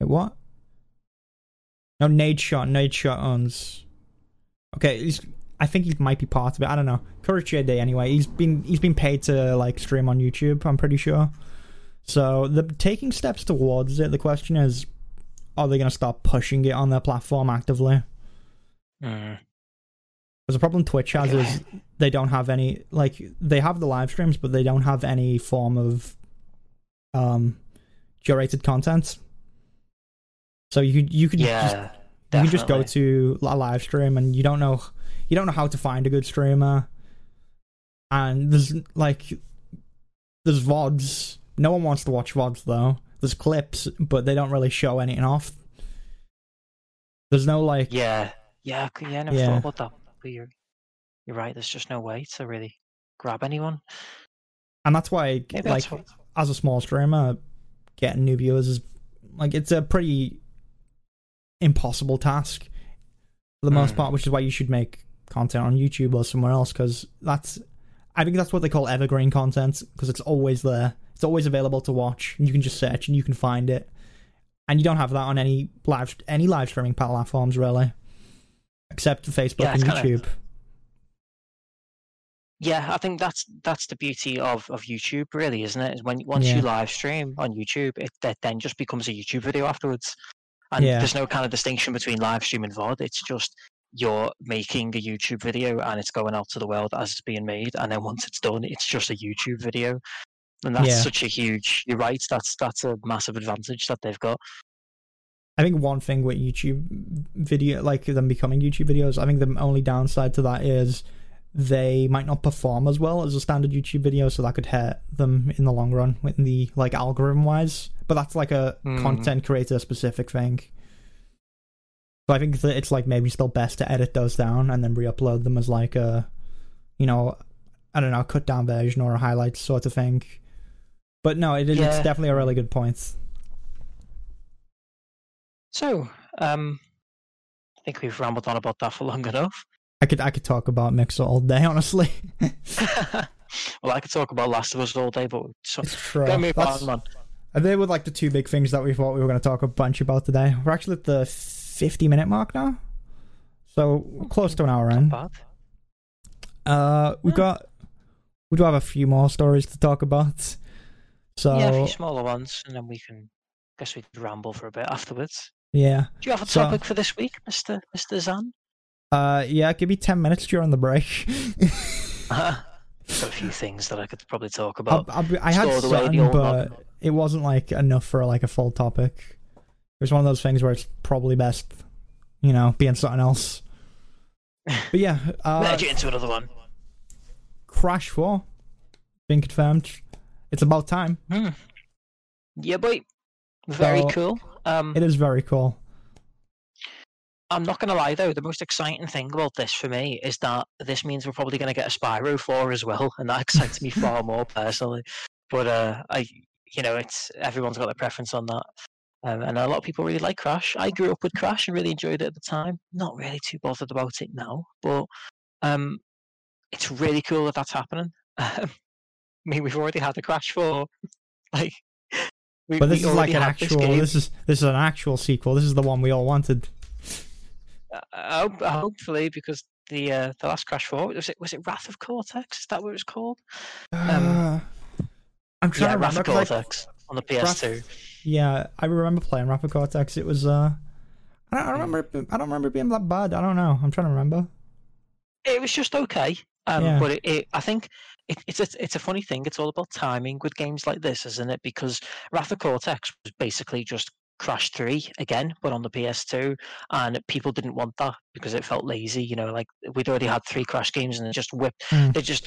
Wait, what? No, Nadeshot. Nate Shot owns. Okay, he's. I think he might be part of it. I don't know. Courage Day anyway. He's been he's been paid to like stream on YouTube. I'm pretty sure. So they're taking steps towards it. The question is, are they going to start pushing it on their platform actively? Mm. Because the problem Twitch has is they don't have any like they have the live streams, but they don't have any form of um curated content. So you could you could just Yeah, you can just go to a live stream and you don't know you don't know how to find a good streamer. And there's like there's VODs. No one wants to watch VODs though. There's clips, but they don't really show anything off. There's no like Yeah, yeah, yeah. I never Yeah. thought about that. But you're you're right. There's just no way to really grab anyone. and that's why Maybe like that's what. as a small streamer, getting new viewers is like it's a pretty impossible task for the most Mm. part, which is why you should make content on YouTube or somewhere else because that's I think that's what they call evergreen content because it's always there, it's always available to watch, and you can just search and you can find it, and you don't have that on any live any live streaming platforms really, except Facebook Yeah, and YouTube. Yeah, I think that's that's the beauty of, of YouTube, really, isn't it? Is when once you live stream on YouTube, it that then just becomes a YouTube video afterwards, and Yeah. there's no kind of distinction between live stream and VOD. It's just you're making a YouTube video and it's going out to the world as it's being made, and then once it's done, it's just a YouTube video, and that's Yeah. such a huge. You're right. That's that's a massive advantage that they've got. I think one thing with YouTube video, like them becoming YouTube videos, I think the only downside to that is they might not perform as well as a standard YouTube video, so that could hurt them in the long run, in the like algorithm wise. But that's like a Mm. content creator specific thing. So I think that it's like maybe still best to edit those down and then re-upload them as like a, you know, I don't know, cut down version or a highlights sort of thing. But no, it, it's Yeah. definitely a really good point. So, um, I think we've rambled on about that for long enough. I could I could talk about Mixer all day, honestly. well, I could talk about Last of Us all day, but so, It's true. move That's- on, man. They were like the two big things that we thought we were going to talk a bunch about today. We're actually at the 50 minute mark now. So close to an hour in. Uh, we've got, we do have a few more stories to talk about. So, yeah, a few smaller ones, and then we can. Guess we could ramble for a bit afterwards. Yeah. Do you have a So- topic for this week, Mister Mister Zan? Uh, yeah, give me 10 minutes during the break. Got a few things that I could probably talk about. I'll be, I had Stored away the something, old but it wasn't like enough for like a full topic. It was one of those things where it's probably best, you know, being something else. But yeah, uh, Merge it into another one. Crash 4 been confirmed. It's about time. Hmm. Yeah, boy. Very So- cool. Um, It is very cool. I'm not going to lie though, the most exciting thing about this for me is that this means we're probably going to get a Spyro 4 as well, and that excites me far more personally. But uh, I, you know, it's everyone's got their preference on that, um, and a lot of people really like Crash. I grew up with Crash and really enjoyed it at the time. Not really too bothered about it now, but um, it's really cool that that's happening. I mean, we've already had a Crash 4, like. We, But this is like an this actual. game. This is this is an actual sequel. This is the one we all wanted. Uh, hope, hopefully, because the uh, the last Crash Four was it was it Wrath of Cortex? Is that what it was called? Uh, I'm trying Yeah, to Wrath of Cortex on the PS2. Yeah, I remember playing Wrath of Cortex. It was. uh I don't, I don't remember. it- I don't remember it being that bad. I don't know. I'm trying to remember. It was just okay, um, Yeah. but it, it, I think it, it's a, it's a funny thing. It's all about timing with games like this, isn't it? Because Wrath of Cortex was basically just Crash 3 again, but on the PS2, and people didn't want that because it felt lazy. You know, like we'd already had three Crash games, and it just whipped. Hmm. They just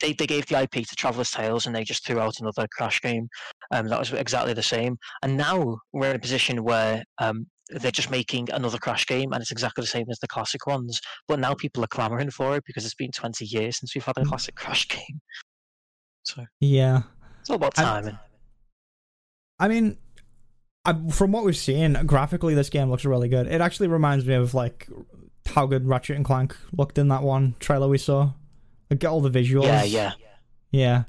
they, they gave the IP to Traveller's Tales, and they just threw out another Crash game. Um, that was exactly the same. And now we're in a position where um, they're just making another Crash game, and it's exactly the same as the classic ones. But now people are clamoring for it because it's been 20 years since we've had a Mm. classic Crash game. So Yeah. it's all about I- timing. I mean, I, from what we've seen, graphically, this game looks really good. It actually reminds me of like how good Ratchet and Clank looked in that one trailer we saw. Like all the visuals. Yeah, yeah. yeah.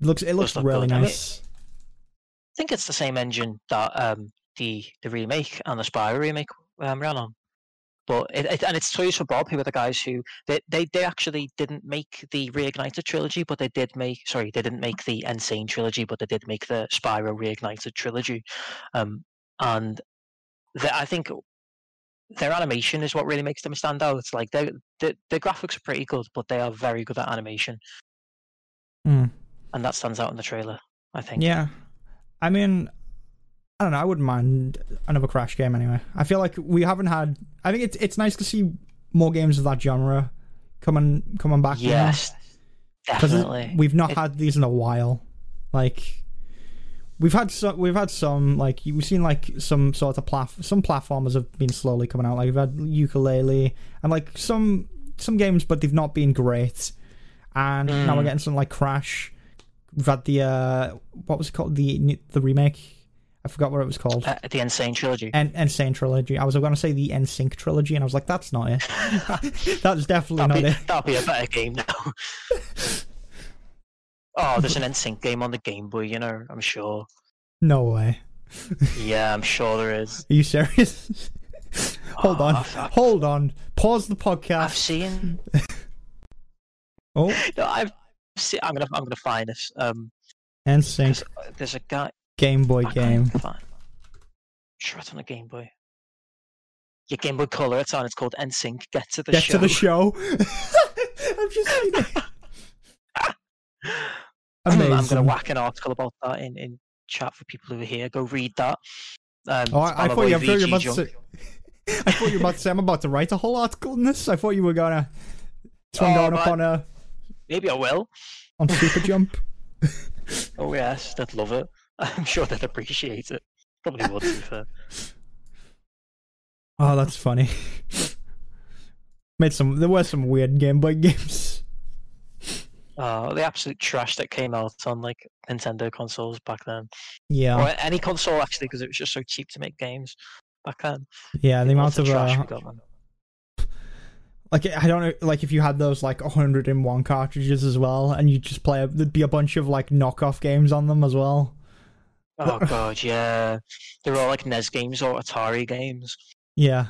It looks it looks look really good. Nice. I think it's the same engine that um, the the remake and the Spyro remake um, ran on. But it, it, and it's Toys for Bob, who are the guys who they, they they actually didn't make the Reignited trilogy, but they did make sorry they didn't make the N. Sane trilogy, but they did make the Spyro Reignited trilogy. Um, and the, I think their animation is what really makes them stand out. Like their the, the graphics are pretty good, but they are very good at animation, Hmm. and that stands out in the trailer. I think. Yeah. I mean, I don't know. I wouldn't mind another Crash game anyway. I feel like we haven't had. I think it's it's nice to see more games of that genre coming coming back. know? Definitely. we've not It- had these in a while. Like we've had some, we've had some like we've seen like some sort of plat some platformers have been slowly coming out. Like we've had Yooka-Laylee and like some some games, but they've not been great. And now we're Mm. getting something like Crash. We've had the uh what was it called the the remake. I forgot what it was called. Uh, the N. Sane trilogy. En- N. Sane trilogy. I was going to say the NSYNC trilogy, and I was like, "That's not it. That's definitely that'll, not be, it." that'll be a better game now. oh, there's an NSYNC game on the Game Boy, you know, I'm sure. No way. Yeah, I'm sure there is. Are you serious? hold Oh, on. I've- Hold on. Pause the podcast. I've seen. Oh, No, I've seen. I'm gonna. I'm gonna find this. Um, NSYNC 'cause there's a guy. Game Boy I game. find. Sure, it's on a Game Boy. Your Game Boy Color. It's on. It's called NSYNC. Get to the Get show. Get to the show. I've just it. I'm gonna whack an article about that in in chat for people who are here. Go read that. Um, Oh, I, I thought you, I thought you were VG about to say. I thought you were about to say I'm about to write a whole article on this. I thought you were gonna. Someone Oh, going up man. on a Maybe I will. on Super Jump. Oh yes, they'd love it. I'm sure they'd appreciate it. Probably would, to be fair. Oh, that's funny. Made some. There were some weird Game Boy games. Uh, the absolute trash that came out on like Nintendo consoles back then, Yeah, or any console actually, because it was just so cheap to make games back then. yeah. The amount of trash uh, got, like I don't know, like if you had those like 101 cartridges as well, and you just play, there'd be a bunch of like knockoff games on them as well. Oh god, yeah. They're all like NES games or Atari games. Yeah,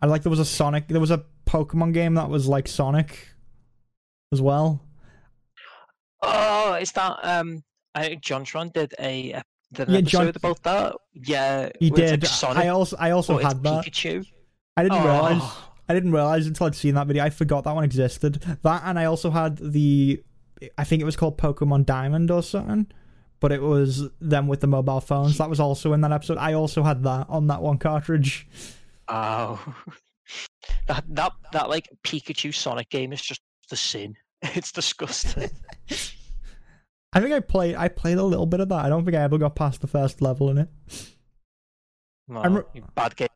I like there was a Sonic, there was a Pokemon game that was like Sonic as well. Oh, is that um? I think JonTron did a uh, did Yeah, episode Jon- about that. Yeah, He did. Like Sonic, I also, I also had that. Pikachu. I didn't realize. Oh, I didn't realize until I'd seen that video. I forgot that one existed. That and I also had the, I think it was called Pokemon Diamond or something, but it was them with the mobile phones. That was also in that episode. I also had that on that one cartridge. oh. that that that like Pikachu Sonic game is just the sin. It's disgusting. I think I played. I played a little bit of that. I don't think I ever got past the first level in it. No, I'm re- bad game.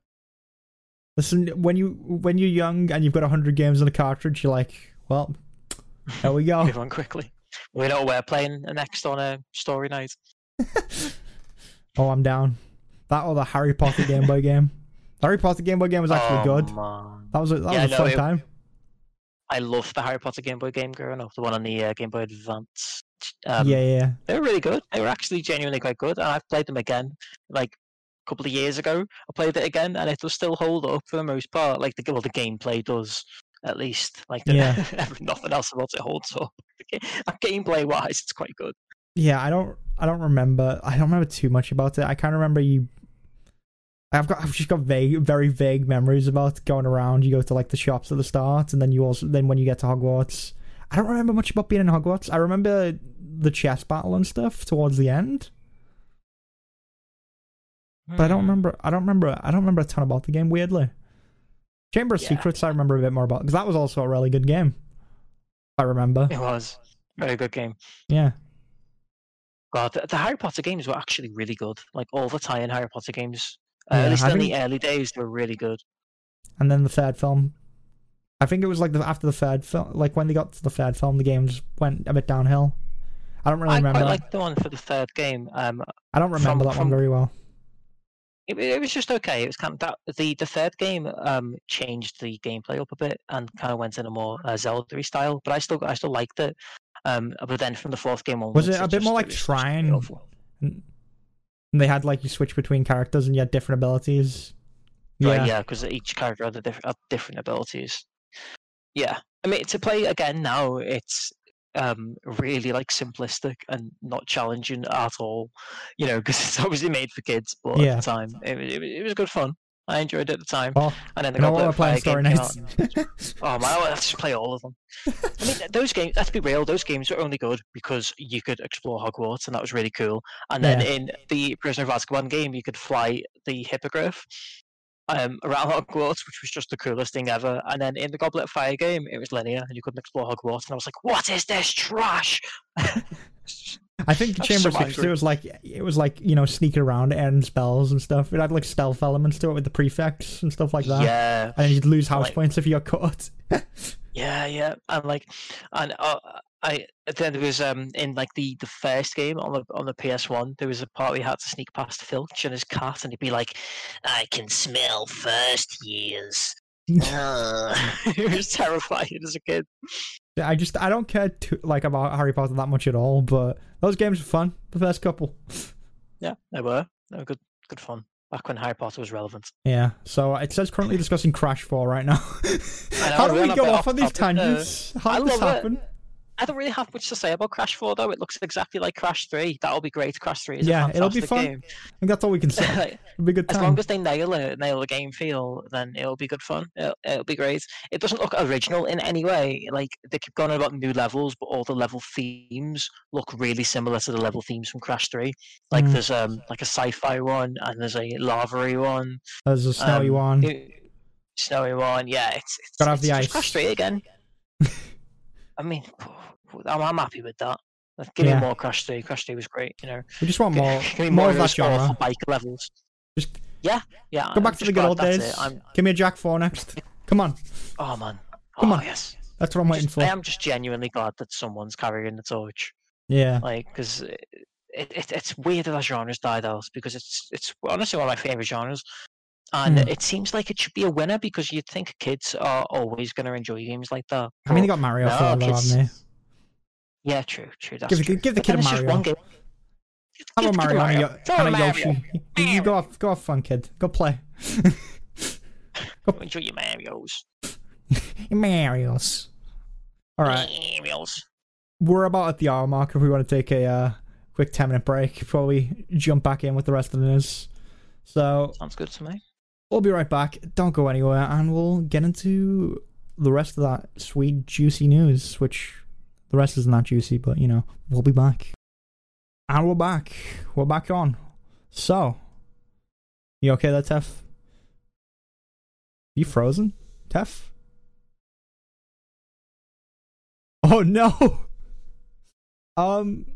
Listen, when you when you're young and you've got hundred games on a cartridge, you're like, well, there we go. Move on quickly. We know we're playing next on a story night. oh, I'm down. That or the Harry Potter Game Boy game. The Harry Potter Game Boy game was actually oh, good. Man. That was a, that Yeah, was a no, fun it- time. I loved the Harry Potter Game Boy game growing up. The one on the uh, Game Boy Advance. Um, yeah, yeah. They were really good. They were actually genuinely quite good. And I've played them again, like a couple of years ago. I played it again, and it does still hold up for the most part. Like the well, the gameplay does at least. Like the, Yeah. nothing else about it holds up. Gameplay wise, it's quite good. Yeah, I don't I don't remember I don't remember too much about it. I can't remember you I've got I've just got vague very vague memories about going around. You go to like the shops at the start and then you also then when you get to Hogwarts. I don't remember much about being in Hogwarts. I remember the chess battle and stuff towards the end. But I don't Hmm. remember I don't remember I don't remember a ton about the game weirdly. Chamber of Yeah. Secrets I remember a bit more about because that was also a really good game. I remember. It was very good game. Yeah. God, the, the Harry Potter games were actually really good. Like all the tie-in Harry Potter games, uh, Yeah, at least I in think- the early days, they were really good. and then the third film. I think it was like the, after the third film, like when they got to the third film, the game just went a bit downhill. I don't really I remember. that. liked the one for the third game. Um, I don't remember from- that from- one very well. it, it was just okay. It was kind of that the the third game um changed the gameplay up a bit and kind of went in a more uh, Zelda style. But I still I still liked it. Um, but then from the fourth game onwards, Was it a bit just- more like Shrine? And they had like you switch between characters and you had different abilities. Right, Yeah, yeah, because each character had, a diff- had different abilities. Yeah, I mean to play again now, it's um really like simplistic and not challenging at all. You know, because it's obviously made for kids, but Yeah. at the time it, it, was- it was good fun. I enjoyed it at the time, Oh, and then the you know what? Goblet of Fire game came out, Oh man, I let's just play all of them. I mean, those games. Let's be real; those games were only good because you could explore Hogwarts, and that was really cool. And then Yeah. in the Prisoner of Azkaban game, you could fly the hippogriff um, around Hogwarts, which was just the coolest thing ever. And then in the Goblet of Fire game, it was linear, and you couldn't explore Hogwarts. And I was like, "What is this trash?" I think the Chamber of Secrets. It was like it was like you know sneaking around and spells and stuff. It had like stealth elements to it with the prefects and stuff like that. yeah, And you'd lose house Like- points if you got caught. Yeah, yeah, and like, and uh, I then there was um in like the the first game on the on the PS One, there was a part where you had to sneak past Filch and his cat, and he'd be like, "I can smell first years." It was terrifying as a kid. Yeah, I just I don't care too, like about Harry Potter that much at all, but those games were fun. The first couple. Yeah, they were. They were good, good fun back when Harry Potter was relevant. Yeah. So it says currently discussing Crash 4 right now. How do we go off off on these tangents? How I did this happen? it. I don't really have much to say about Crash 4 though. It looks exactly like Crash 3. That'll be great. Crash 3 is Yeah, a it'll be fun. game. I think that's all we can say. Like, It'll be good as long as they nail it, nail the game feel, then it'll be good fun. It'll, it'll be great. It doesn't look original in any way. Like they keep going about new levels, but all the level themes look really similar to the level themes from Crash 3. Like Mm. there's um like a sci-fi one and there's a lava one. There's a snowy um, one. new- Snowy one, yeah. It's, it's have it's the ice. Crash 3 again. I mean, I'm, I'm happy with that. Give Yeah. me more Crash 3. Crash 3 was great, you know. We just want more, Give me more more of that genre. bike levels. Just Yeah, yeah. go I'm back to the good glad old days. I'm, Give me a Jak 4 next. Come on. oh man. Come oh, on. yes. That's what I'm waiting Just- for. I am just genuinely glad that someone's carrying the torch. Yeah. Like, because it, it, it's weird that that genre's died out because it's it's honestly one of my favorite genres. And Hmm. it seems like it should be a winner because you'd think kids are always going to enjoy games like that. I mean, they got Mario no, 4 though, kids- haven't they? yeah, true, true. That's Give the- true. give the kid a just one Mario. game. Have a kid Mario and a, Yo- and a Mario. Yoshi. You, you go off, go off fun, kid. Go play. go. Enjoy your Marios. Mario's. All right, Marios. we're about at the hour mark. If we want to take a uh, quick ten minute break before we jump back in with the rest of the news, so Sounds good to me. We'll be right back. Don't go anywhere, and we'll get into the rest of that sweet juicy news. Which the rest isn't that juicy, but you know we'll be back. And we're back. We're back on. So, you okay there, Tef? You frozen, Tef? Oh no. Um,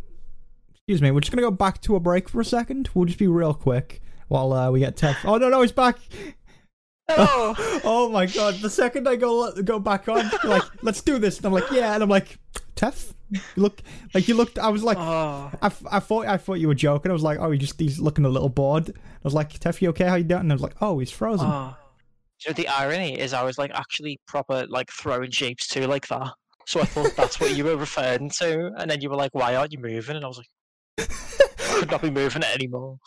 excuse me. We're just gonna go back to a break for a second. We'll just be real quick while uh, we get Tef. Oh no, no, he's back. Oh, Oh my god! The second I go go back on, like, let's do this. And I'm like, yeah, and I'm like, Tef, you look like you looked. I was like, oh. I, f- I thought I thought you were joking. I was like, oh, he just he's looking a little bored. I was like, Tef, you okay? How you doing? And I was like, oh, he's frozen. Oh. So the irony is, I was like actually proper like throwing shapes too, like that. So I thought that's what you were referring to, and then you were like, "Why aren't you moving?" And I was like, "I could not be moving it anymore."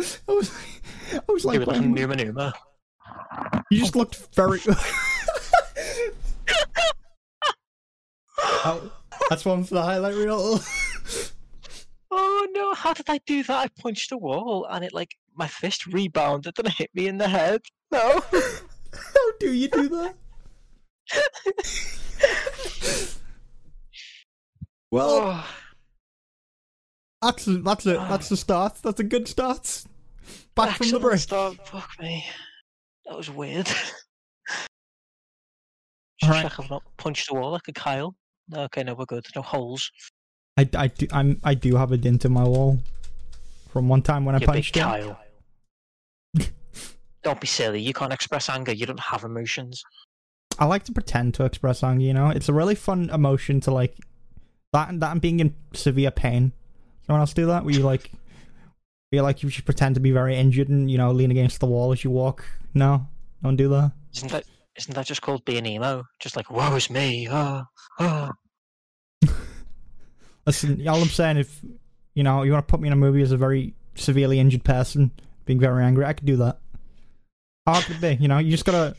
I was, I was like, like you- Numa Numa. you just looked very. oh, that's one for the highlight reel. Oh no! How did I do that? I punched a wall, and it like my fist rebounded and hit me in the head. No. How do you do that? well, Oh, that's that's it. Oh. That's the start. That's a good start. Back from the break. start. Fuck me. That was weird. Just Alright. check I've not punched a wall like a Kyle. Okay, no, we're good. No holes. I, I do I'm I do have a dent in my wall from one time when I You big punched it. Kyle. Don't be silly. You can't express anger. You don't have emotions. I like to pretend to express anger. You know, it's a really fun emotion to like that and that and being in severe pain. Someone else do that? Where you like feel like you should pretend to be very injured and you know lean against the wall as you walk. No, don't do that. Isn't that isn't that just called being emo? Just like woe is me. Oh, oh. Listen, all I'm saying, if you know you want to put me in a movie as a very severely injured person being very angry, I could do that. How hard could it be? You know, you just gotta,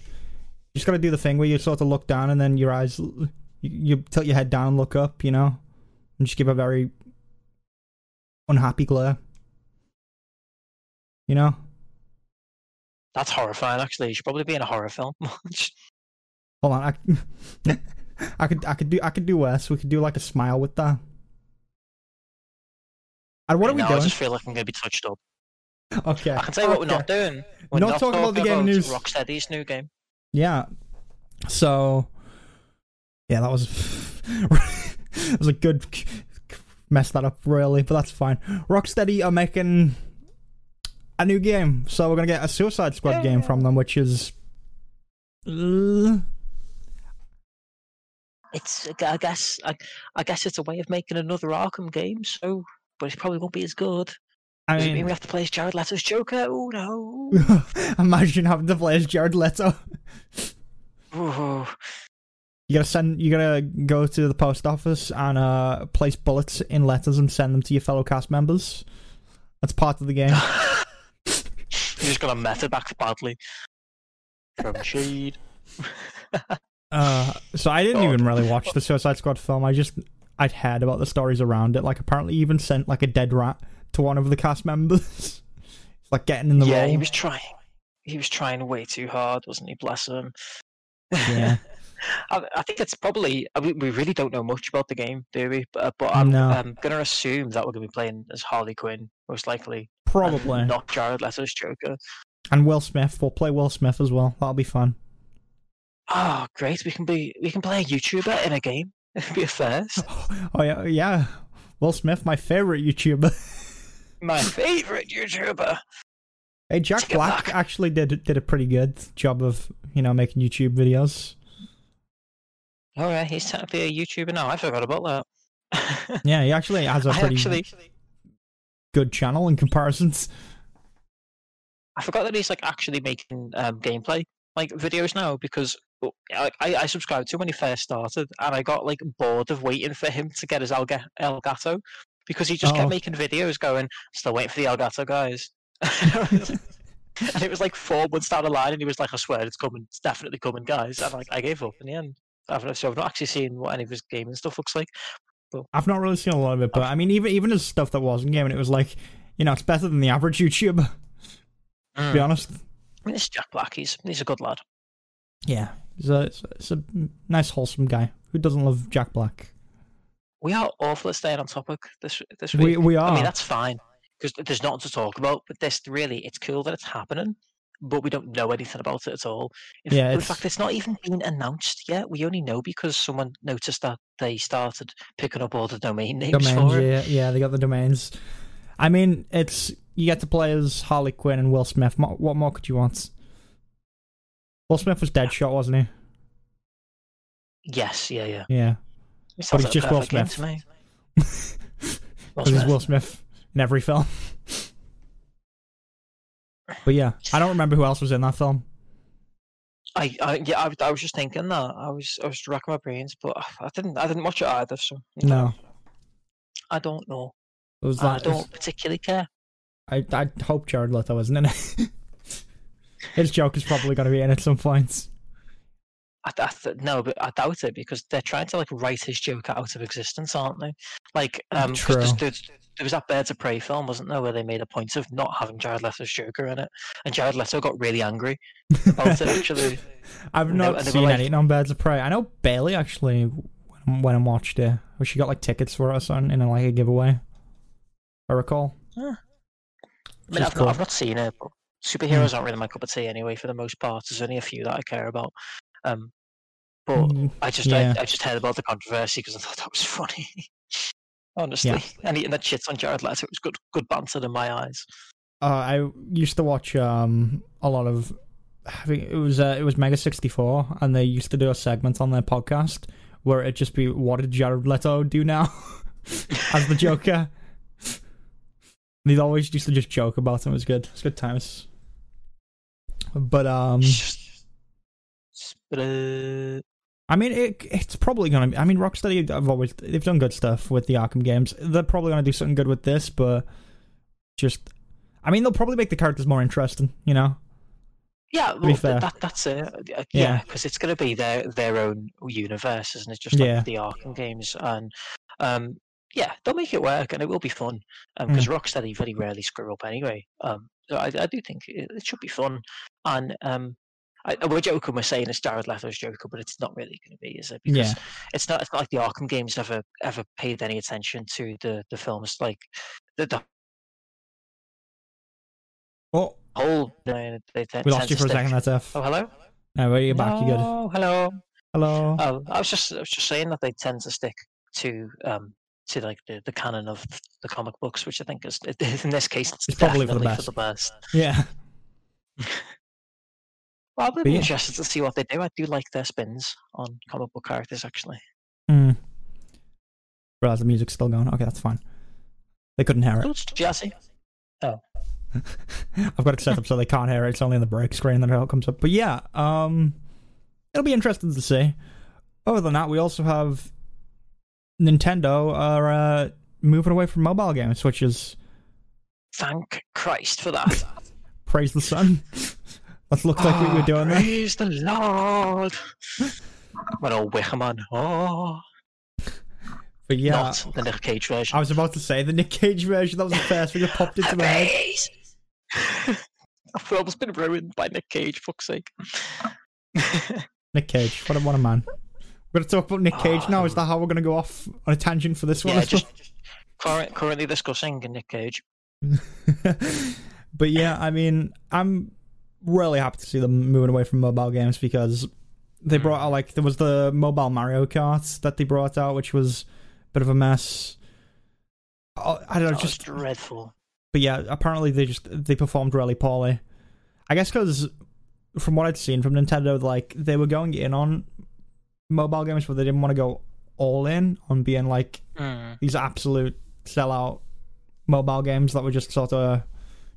you just gotta do the thing where you sort of look down and then your eyes, you, you tilt your head down and look up. You know, and just give a very unhappy glare. You know, That's horrifying. Actually, you should probably be in a horror film. hold on, I, I could, I could do, I could do worse. We could do like a smile with that. And what are we now I just feel like I'm gonna be touched up. Okay, I can tell you what we're not doing. We're Not not, talking about the game news. Rocksteady's new game. Yeah. So, yeah, that was that was a good mess that up really, but that's fine. Rocksteady are making a new game, so we're gonna get a Suicide Squad game from them, which is. Uh, It's I guess I, I guess it's a way of making another Arkham game. So, but it probably won't be as good. I mean mean, we have to play as Jared Leto's Joker? Oh no! imagine having to play as Jared Leto. Ooh. You gotta send. You gotta go to the post office and uh, place bullets in letters and send them to your fellow cast members. That's part of the game. You're just gonna meta back badly. From shade. Uh, so I didn't God. even really watch the Suicide Squad film. I just I'd heard about the stories around it. Like apparently, even sent like a dead rat to one of the cast members. it's like getting in the yeah, role. he was trying. He was trying way too hard, wasn't he? Bless him. Yeah. I, I think it's probably. Uh, I mean, we really don't know much about the game, do we? But, uh, but I'm, No. I'm going to assume that we're going to be playing as Harley Quinn, most likely. Probably. Not Jared Leto's Joker. And Will Smith. We'll play Will Smith as well. That'll be fun. Oh, great! We can be. We can play a YouTuber in a game. It'd be a first. Oh yeah, yeah. Will Smith, my favorite YouTuber. My favorite YouTuber. hey, Jack Black back. actually did did a pretty good job of you know making YouTube videos. All right, he's technically a YouTuber now. I forgot about that. Yeah, he actually has a pretty actually, good channel in comparisons. I forgot that he's like actually making um, gameplay like videos now because I, I I subscribed to him when he first started and I got like bored of waiting for him to get his Elga- Elgato because he just Oh. kept making videos going still waiting for the Elgato guys. and it was like four months down the line and he was like I swear it's coming it's definitely coming guys and like I gave up in the end. I've, so I've not actually seen what any of his gaming stuff looks like. But I've not really seen a lot of it, but I mean, even even his stuff that wasn't gaming, it was like, you know, it's better than the average YouTuber. To be Mm. honest, I mean, it's Jack Black. He's he's a good lad. yeah, he's a, he's a- nice, wholesome guy. Who doesn't love Jack Black? We are awful at staying on topic this this We week. we I are. I mean, that's fine because there's nothing to talk about. But this really, it's cool that it's happening, but we don't know anything about it at all. In, Yeah, in fact, it's not even been announced yet. We only know because someone noticed that they started picking up all the domain names domains, for it. yeah, yeah, they got the domains. I mean, it's you get to play as Harley Quinn and Will Smith. What more could you want? Will Smith was Deadshot, wasn't he? Yes, yeah, yeah. Yeah, It sounds he's like just Will Smith. Will Smith. Will Smith in every film. But yeah, I don't remember who else was in that film. I, I yeah, I, I was just thinking that. I was I was racking my brains, but I didn't I didn't watch it either. So No, I don't know. it was I don't particularly care. I I hope Jared Leto wasn't in it. His joke is probably going to be in at some point. I, I th- no, but I doubt it because they're trying to like write his Joker out of existence, aren't they? Like, um, 'cause there's, True. there's, there was that Birds of Prey film, wasn't there, where they made a point of not having Jared Leto's Joker in it, and Jared Leto got really angry about it. Actually, I've not and they seen like- anything on Birds of Prey. I know Bailey actually when, when I watched it, where she got like tickets for us on in a, like a giveaway. I recall. I mean, I've, cool. not, I've not seen it, but superheroes aren't really my cup of tea anyway. For the most part, there's only a few that I care about. Um, but Mm, I just yeah. I, I just heard about the controversy because I thought that was funny. Honestly, anything that shits on Jared Leto was good good banter in my eyes. Uh, I used to watch um a lot of. I think it was uh, it was Mega sixty four, and they used to do a segment on their podcast where it'd just be what did Jared Leto do now as the Joker. They'd always used to just joke about him. It was good. It's good times. But um, but, uh, I mean, it, it's probably gonna. Be, I mean, Rocksteady have always they've done good stuff with the Arkham games. They're probably gonna do something good with this, but just, I mean, they'll probably make the characters more interesting. You know? yeah, well, th- that, that's it. Yeah. Yeah, because it's going to be their their own universe, isn't it? Just like Yeah. the Arkham games, and um, yeah, they'll make it work, and it will be fun. Because Mm. Rocksteady very rarely screw up anyway. Um, so I, I do think it, it should be fun, and um. I, we're joking. We're saying it's Jared Leto's Joker, but it's not really going to be, is it? Because Yeah. it's not. It's not like the Arkham games ever ever paid any attention to the the films. Like the, the Oh, whole. They, we lost you for a second. That's F. Oh, hello. No, wait, you're back. You good? Hello. Hello. Oh, I was just I was just saying that they tend to stick to um to like the, the canon of the comic books, which I think is in this case it's, It's probably for the definitely for the best. Yeah. Well, I'll be yeah. interested to see what they do. I do like their spins on comic book characters, actually. Mm. Realize the music's still going. Okay, that's fine. They couldn't hear it. Jazzy. Oh. I've got it set up so they can't hear it. It's only in the break screen that it all comes up. But yeah, um, it'll be interesting to see. Other than that, we also have Nintendo are uh, moving away from mobile games, which is Thank Christ for that. praise the sun. That looked like we were ah, doing that. Praise the Lord. What a Wickerman. Oh. But yeah, not the Nick Cage version. I was about to say the Nick Cage version. That was the first thing that popped into my head. That film's been ruined by Nick Cage. Fuck's sake. Nick Cage, what a what a man. We're gonna talk about Nick Cage now. Is that how we're gonna go off on a tangent for this one? yeah, just current, currently discussing Nick Cage. but yeah, I mean, I'm really happy to see them moving away from mobile games because they Hmm. brought out like there was the mobile Mario Kart that they brought out, which was a bit of a mess. Oh, I don't know, just dreadful. but yeah, apparently they just they performed really poorly. I guess because from what I'd seen from Nintendo, like they were going in on mobile games, but they didn't want to go all in on being like Mm. these absolute sellout mobile games that were just sort of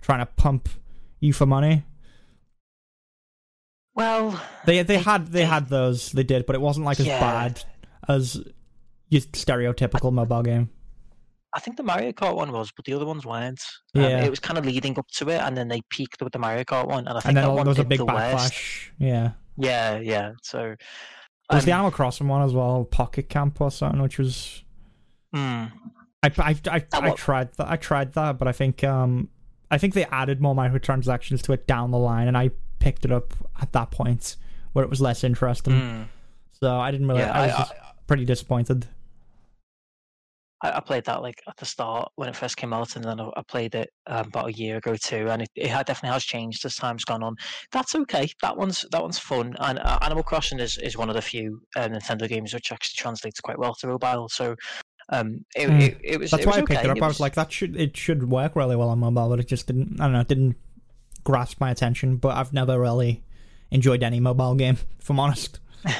trying to pump you for money. Well, They they They- had they they- had those they did, but it wasn't like as Yeah. bad as your stereotypical mobile game. I think the Mario Kart one was, but the other ones weren't. Um, Yeah. it was kind of leading up to it, and then they peaked with the Mario Kart one, and I think And then that there one was a big the worst. backlash. Yeah. Yeah, yeah. So There was the um, Animal Crossing one as well, Pocket Camp or something, which was mm, I I I, I, tried that I tried that, but I think um I think they added more microtransactions to it down the line, and I picked it up at that point where it was less interesting. mm. So I didn't really. yeah. I was I, just pretty disappointed. I, I played that like at the start when it first came out, and then I, I played it um, about a year ago too, and it, it definitely has changed as time's gone on. That's okay. That one's that one's fun, and uh, Animal Crossing is, is one of the few uh, Nintendo games which actually translates quite well to mobile. So um, it, Mm. it, it was. That's it why was I picked okay. it up. I was like, that should it should work really well on mobile, but it just didn't. I don't know. It didn't grasp my attention. But I've never really enjoyed any mobile game, if I'm honest.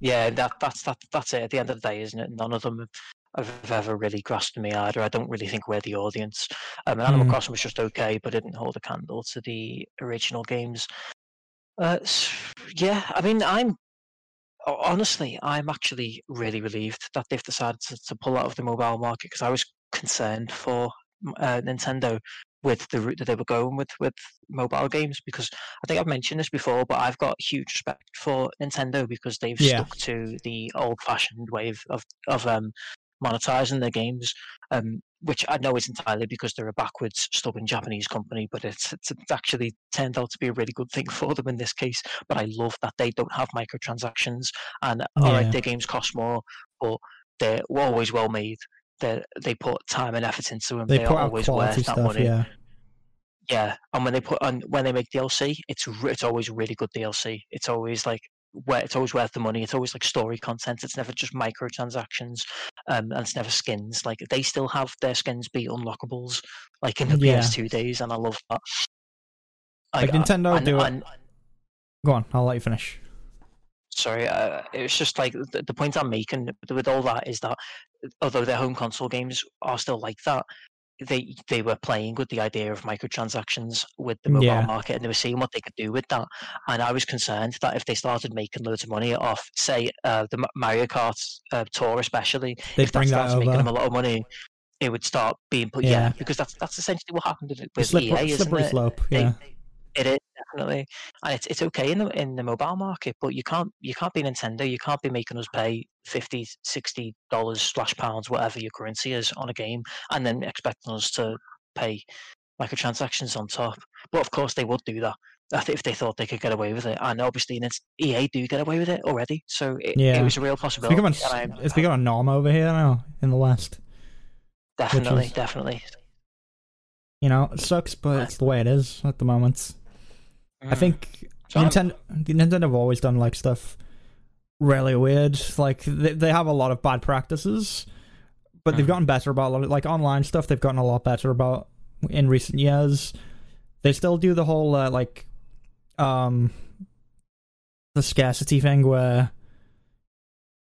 Yeah, that that's that that's it. At the end of the day, isn't it? None of them have have ever really grasped me either. I don't really think we're the audience. Um, Animal Mm. Crossing was just okay, but didn't hold a candle to the original games. Uh, yeah, I mean, I'm honestly, I'm actually really relieved that they've decided to, to pull out of the mobile market because I was concerned for uh, Nintendo with the route that they were going with with mobile games because I think I've mentioned this before, but I've got huge respect for Nintendo because they've Yeah. stuck to the old-fashioned way of of, of um, monetizing their games, um, which I know is entirely because they're a backwards, stubborn Japanese company, but it's, it's actually turned out to be a really good thing for them in this case. But I love that they don't have microtransactions, and all right, their games cost more, but they're always well made. They they put time and effort into them. They They, put are always worth that stuff. money. Yeah, Yeah, and when they put on when they make DLC, it's re- it's always really good DLC. It's always like where it's always worth the money. It's always like story content. It's never just microtransactions, um, and it's never skins. Like they still have their skins be unlockables, like in the Yeah. PS2 days, and I love that. like I- Nintendo and- do it. and- Go on, I'll let you finish. sorry, uh, it's just like the, the point I'm making with all that is that although their home console games are still like that, they they were playing with the idea of microtransactions with the mobile Yeah. market, and they were seeing what they could do with that. And I was concerned that if they started making loads of money off, say, uh, the Mario Kart uh, tour, especially, They if that starts making them a lot of money, it would start being put. Yeah. Yeah, because that's that's essentially what happened with- slippery, EA, slippery slope. They- Yeah, It is definitely, and it's it's okay in the in the mobile market, but you can't you can't be Nintendo. You can't be making us pay 50 60 dollars slash pounds, whatever your currency is, on a game, and then expecting us to pay microtransactions on top. But of course, they would do that. If they thought they could get away with it, and obviously it's, EA do get away with it already, so it, Yeah. it was a real it's possibility. becoming and I'm- it's becoming a norm over here now in the West. definitely, is- definitely. You know, it sucks, but it's the way it is at the moment. I Mm. think So I'm- Nintendo Nintendo have always done like stuff really weird. Like they they have a lot of bad practices, but they've Mhm. gotten better about a lot of, like online stuff. They've gotten a lot better about in recent years. They still do the whole uh, like um the scarcity thing where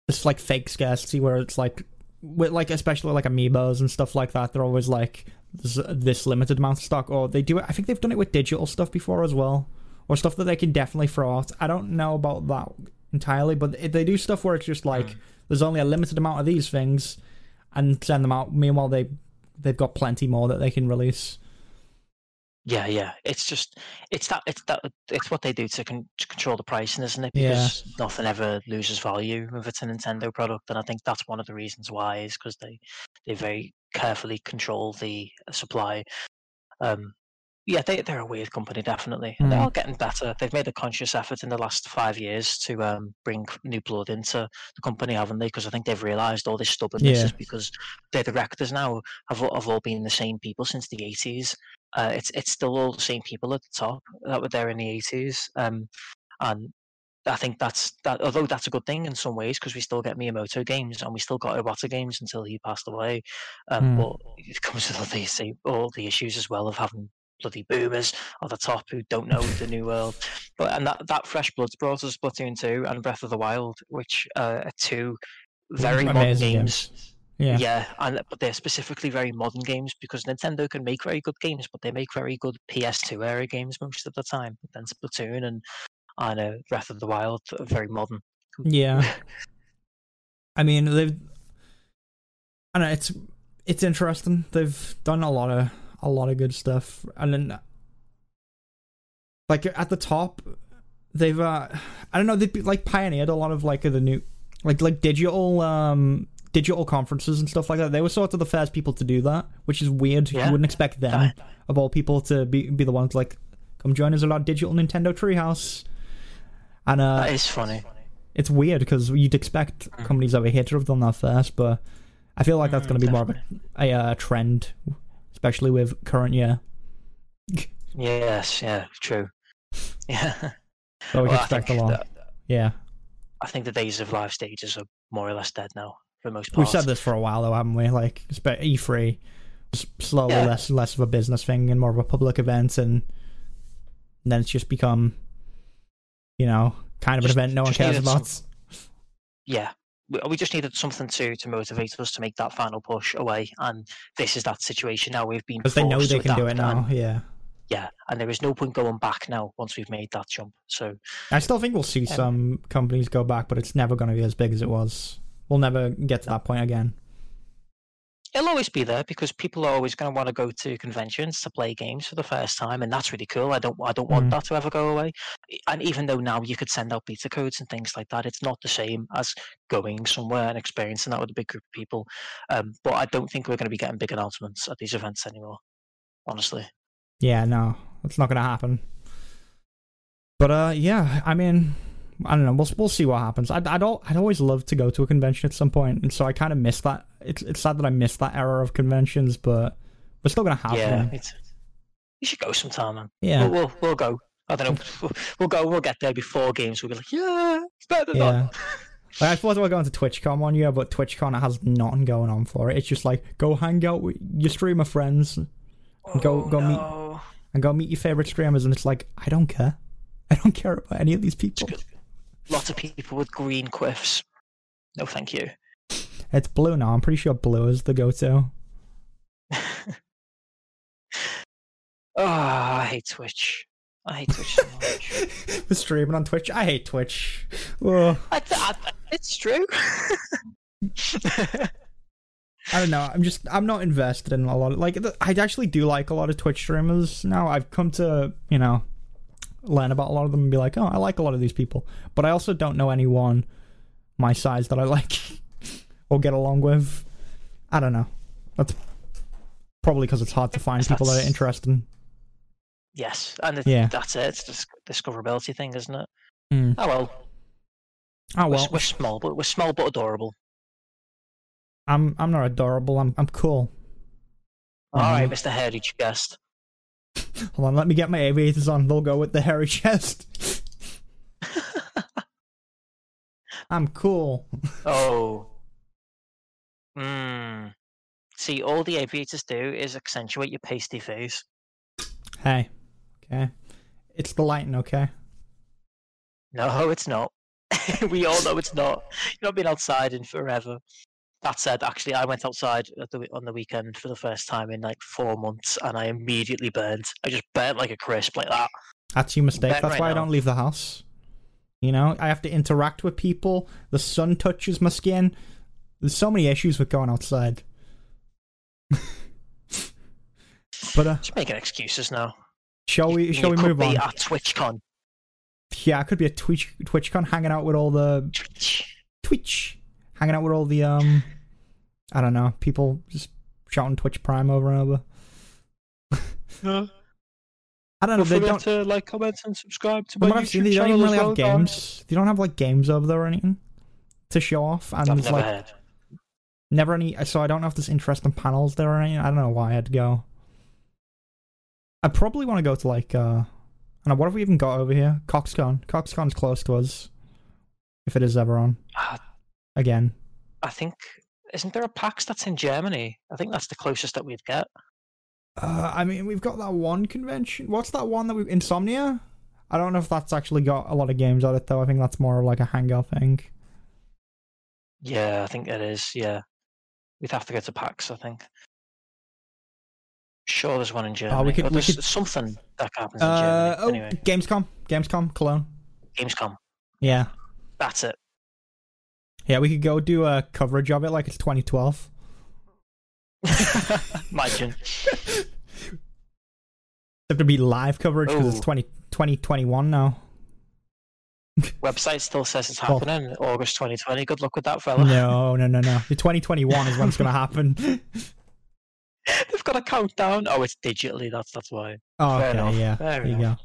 it's like fake scarcity where it's like with like especially like amiibos and stuff like that. They're always like there's this limited amount of stock, or they do it. I think they've done it with digital stuff before as well, or stuff that they can definitely throw out. I don't know about that entirely, but they do stuff where it's just like Mm. there's only a limited amount of these things, and send them out. Meanwhile, they they've got plenty more that they can release. Yeah, yeah. It's just it's that it's that it's what they do to, con- to control the pricing, isn't it? Yeah. Because nothing ever loses value if it's a Nintendo product, and I think that's one of the reasons why is because they they very carefully control the supply. Um, yeah, they they're a weird company, definitely. And They're Mm. getting better. They've made a conscious effort in the last five years to um, bring new blood into the company, haven't they? Because I think they've realised all this stubbornness Yeah. is because their directors now have all- have all been the same people since the eighties. Uh, it's it's still all the same people at the top that were there in the eighties, um, and I think that's that. Although that's a good thing in some ways because we still get Miyamoto games and we still got Iwata games until he passed away. Um, Hmm. But it comes with all the same- all the issues as well of having bloody boomers at the top who don't know the new world. But and that that fresh blood's brought us Splatoon two and Breath of the Wild, which uh, are two very modern games. games. Yeah. Yeah, and but they're specifically very modern games because Nintendo can make very good games, but they make very good PS2 era games most of the time. But then Splatoon and and uh, Breath of the Wild are very modern. Yeah. I mean, they've. I know. It's it's interesting. They've done a lot of a lot of good stuff, and then like at the top, they've uh, I don't know. They've like pioneered a lot of like the new like like digital um digital conferences and stuff like that. They were sort of the first people to do that, which is weird. Yeah. You wouldn't expect them Right. of all people to be be the ones like come join us at our digital Nintendo Treehouse. And uh, that is funny. it's weird because you'd expect Mm. companies over here to have done that first, but I feel like that's Mm, going to be more of a, a uh, trend, especially with current year. Yes, yeah, true. Yeah. But we Well, expect a lot. Yeah, I think the days of live stages are more or less dead now for the most part. we've said this for a while though, haven't we? Like spe- E3, s- slowly Yeah. less less of a business thing and more of a public event, and then it's just become, you know, kind of Just- an event no one cares about. some- Yeah. We, we just needed something to, to motivate us to make that final push away, and this is that situation now. We've been Because they know they can do it now. and- Yeah, yeah, and there is no point going back now once we've made that jump. So I still think we'll see Um, some companies go back, but it's never going to be as big as it was. We'll never get to that point again. It'll always be there because people are always going to want to go to conventions to play games for the first time, and that's really cool. I don't I don't want Mm. that to ever go away. And even though now you could send out beta codes and things like that, it's not the same as going somewhere and experiencing that with a big group of people. Um, but I don't think we're going to be getting big announcements at these events anymore. Honestly. Yeah, no, it's not gonna happen. But uh, yeah, I mean, I don't know. We'll we'll see what happens. I'd I'd, al- I'd always love to go to a convention at some point, and so I kind of miss that. It's it's sad that I missed that era of conventions, but we're still gonna have yeah, them. it's, you should go sometime, man. Yeah, We'll, we'll we'll go. I don't know. We'll, we'll go. We'll get there before games. We'll be like, yeah, it's better than yeah. that. Like, I thought we were going to TwitchCon one year, but TwitchCon has nothing going on for it. It's just like go hang out with your streamer friends Go- Oh, go meet- oh, and go meet your favorite streamers, and it's like I don't care. I don't care about any of these people. good. Lots of people with green quiffs. No, thank you. It's blue now. I'm pretty sure blue is the go-to. Oh, I hate Twitch. I hate Twitch so much. the streaming on Twitch. I hate Twitch. I, I, it's true. I don't know. I'm just I'm not invested in a lot of like I actually do like a lot of Twitch streamers now. I've come to you know learn about a lot of them and be like, oh, I like a lot of these people, but I also don't know anyone my size that I like or get along with. I don't know. That's probably because it's hard to find people that are interesting. yes, and it, Yeah. that's it. It's just discoverability thing, isn't it? Hmm. Oh well. Oh We're, well, we're small, but we're small but adorable. I'm I'm not adorable. I'm I'm cool. All right, Um, Mr. Hairy Chest. Hold on, let me get my aviators on. They'll go with the hairy chest. I'm cool. oh. Mmm. See, all the aviators do is accentuate your pasty face. Hey, okay. It's the lighting, okay? No, it's not. we all know it's not. You've not been outside in forever. That said, actually, I went outside at the, on the weekend for the first time in like four months, and I immediately burnt. I just burnt like a crisp, like that. That's your mistake. That's right why I don't leave the house. You know, I have to interact with people. The sun touches my skin. There's so many issues with going outside. but uh, Just making excuses now. Shall we? You- Shall you we could move be on? at TwitchCon. Yeah, it could be a Twitch TwitchCon hanging out with all the Twitch. Twitch, hanging out with all the um, I don't know, people just shouting Twitch Prime over and over. Yeah. I don't know. Don't They don't. to like, comment, and subscribe to my what I've seen, YouTube they don't channel even as really have games. They don't have like games over there or anything to show off, and I've never like heard. never any. So I don't know if there's interesting panels there or anything. I don't know why I'd go. I probably want to go to like uh, I don't know. What have we even got over here? Coxcon. Coxcon's close to us. If it is ever on Ah, again. I think isn't there a PAX that's in Germany? I think that's the closest that we'd get. Uh, I mean, we've got that one convention. What's that one that we've Insomnia? I don't know if that's actually got a lot of games on it though. I think that's more like a hangout thing. Yeah, I think it is. Yeah, we'd have to go to PAX. I think. Sure, there's one in Germany. We could- Or we there's could- something that happens in Uh, Germany. oh, Anyway, Gamescom, Gamescom, Cologne. Gamescom. Yeah, That's it. Yeah. We could go do a coverage of it like it's 2012. Imagine. Have to be live coverage because it's 20, 2021 now. Website still says it's Well- happening August 2020. Good luck with that, fella. No, no, no, no. The 2021 is when it's gonna happen. They've got a countdown. Oh, it's digitally. That's that's why. Oh, Fair okay, enough. yeah. Fair There you go.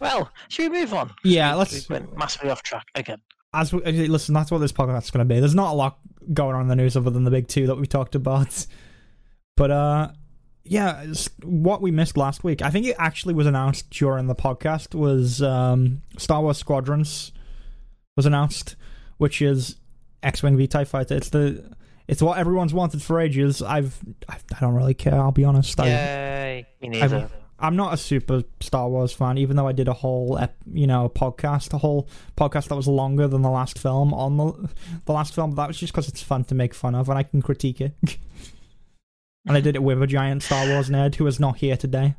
Well, should we move on? Yeah, let's- We went massively off track again. As we, uh, listen, that's what this podcast is going to be. There's not a lot going on in the news other than the big two that we talked about. But uh, yeah, what we missed last week. I think it actually was announced during the podcast. Was um, Star Wars Squadrons was announced, which is X-wing v Tie Fighter. It's the it's what everyone's wanted for ages. I've I, I don't really care. I'll be honest. I, Yay! Me neither. I'm not a super Star Wars fan, even though I did a whole, ep- you know, podcast, a whole podcast that was longer than the last film on the the last film. That was just because it's fun to make fun of, and I can critique it. and I did it with a giant Star Wars nerd who is not here today.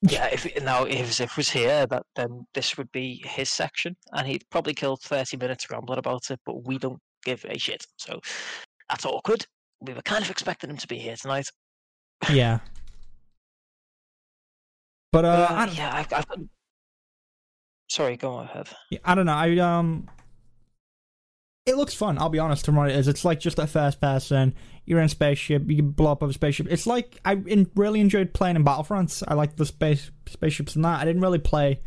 Yeah, if now if Ziff was here, that then this would be his section, and he'd probably kill thirty minutes rambling about it. But we don't give a shit, so that's awkward. We were kind of expecting him to be here tonight. Yeah. But uh, Uh, I, don't, yeah, I've, I've got... Sorry, go ahead. I don't know. I um, it looks fun. I'll be honest. From what it is, it's like just a first person. You're in a spaceship. You can blow up a spaceship. It's like I in, really enjoyed playing in Battlefronts. I like the space spaceships and that. I didn't really play.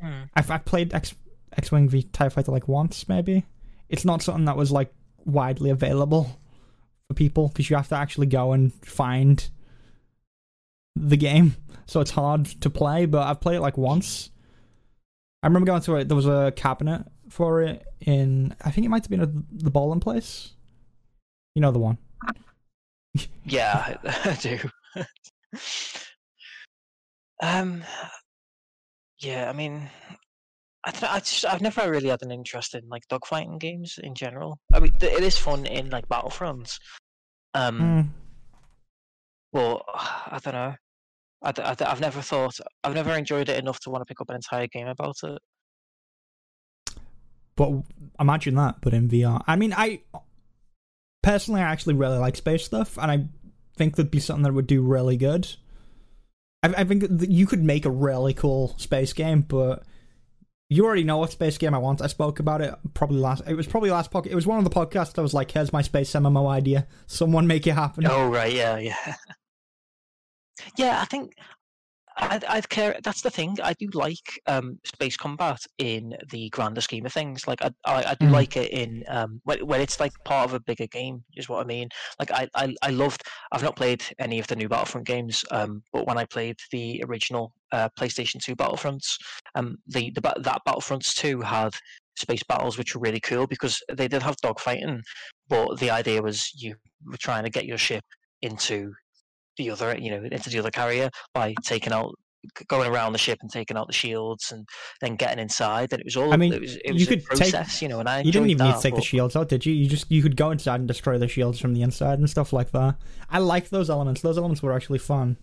Hmm. I've, I've played X X Wing v Tie Fighter like once maybe. It's not something that was like widely available for people because you have to actually go and find the game, so it's hard to play. But I've played it like once. I remember going to it. There was a cabinet for it in. I think it might have been at the bowling place. You know the one. Yeah, I, I do. um, yeah, I mean, I, th- I just, I've never really had an interest in like dogfighting games in general. I mean, th- it is fun in like Battlefronts. Um, Mm. But I don't know. I've never thought, I've never enjoyed it enough to want to pick up an entire game about it. But imagine that, but in VR. I mean, I personally, I actually really like space stuff, and I think that'd be something that would do really good. I, I think that you could make a really cool space game, but you already know what space game I want. I spoke about it probably last. It was probably last podcast. It was one of the podcasts. I was like, "Here's my space MMO idea. Someone make it happen." Oh right, yeah, yeah, yeah. I think I'd, I'd care. That's the thing. I do like um, space combat in the grander scheme of things. Like I, I, I do Mhm. like it in um, when, when it's like part of a bigger game. Is what I mean. Like I, I, I loved. I've not played any of the new Battlefront games, um, but when I played the original uh, PlayStation Two Battlefronts, um, the, the that Battlefronts Two had space battles which were really cool because they did have dogfighting, but the idea was you were trying to get your ship into the other, you know, into the other carrier by taking out, going around the ship and taking out the shields and then getting inside. And it was all. I mean, it was, it you was a could take- process, you know. And I You didn't even need to take the shields out, did you? You just you could go inside and destroy the shields from the inside and stuff like that. I like those elements. Those elements were actually fun.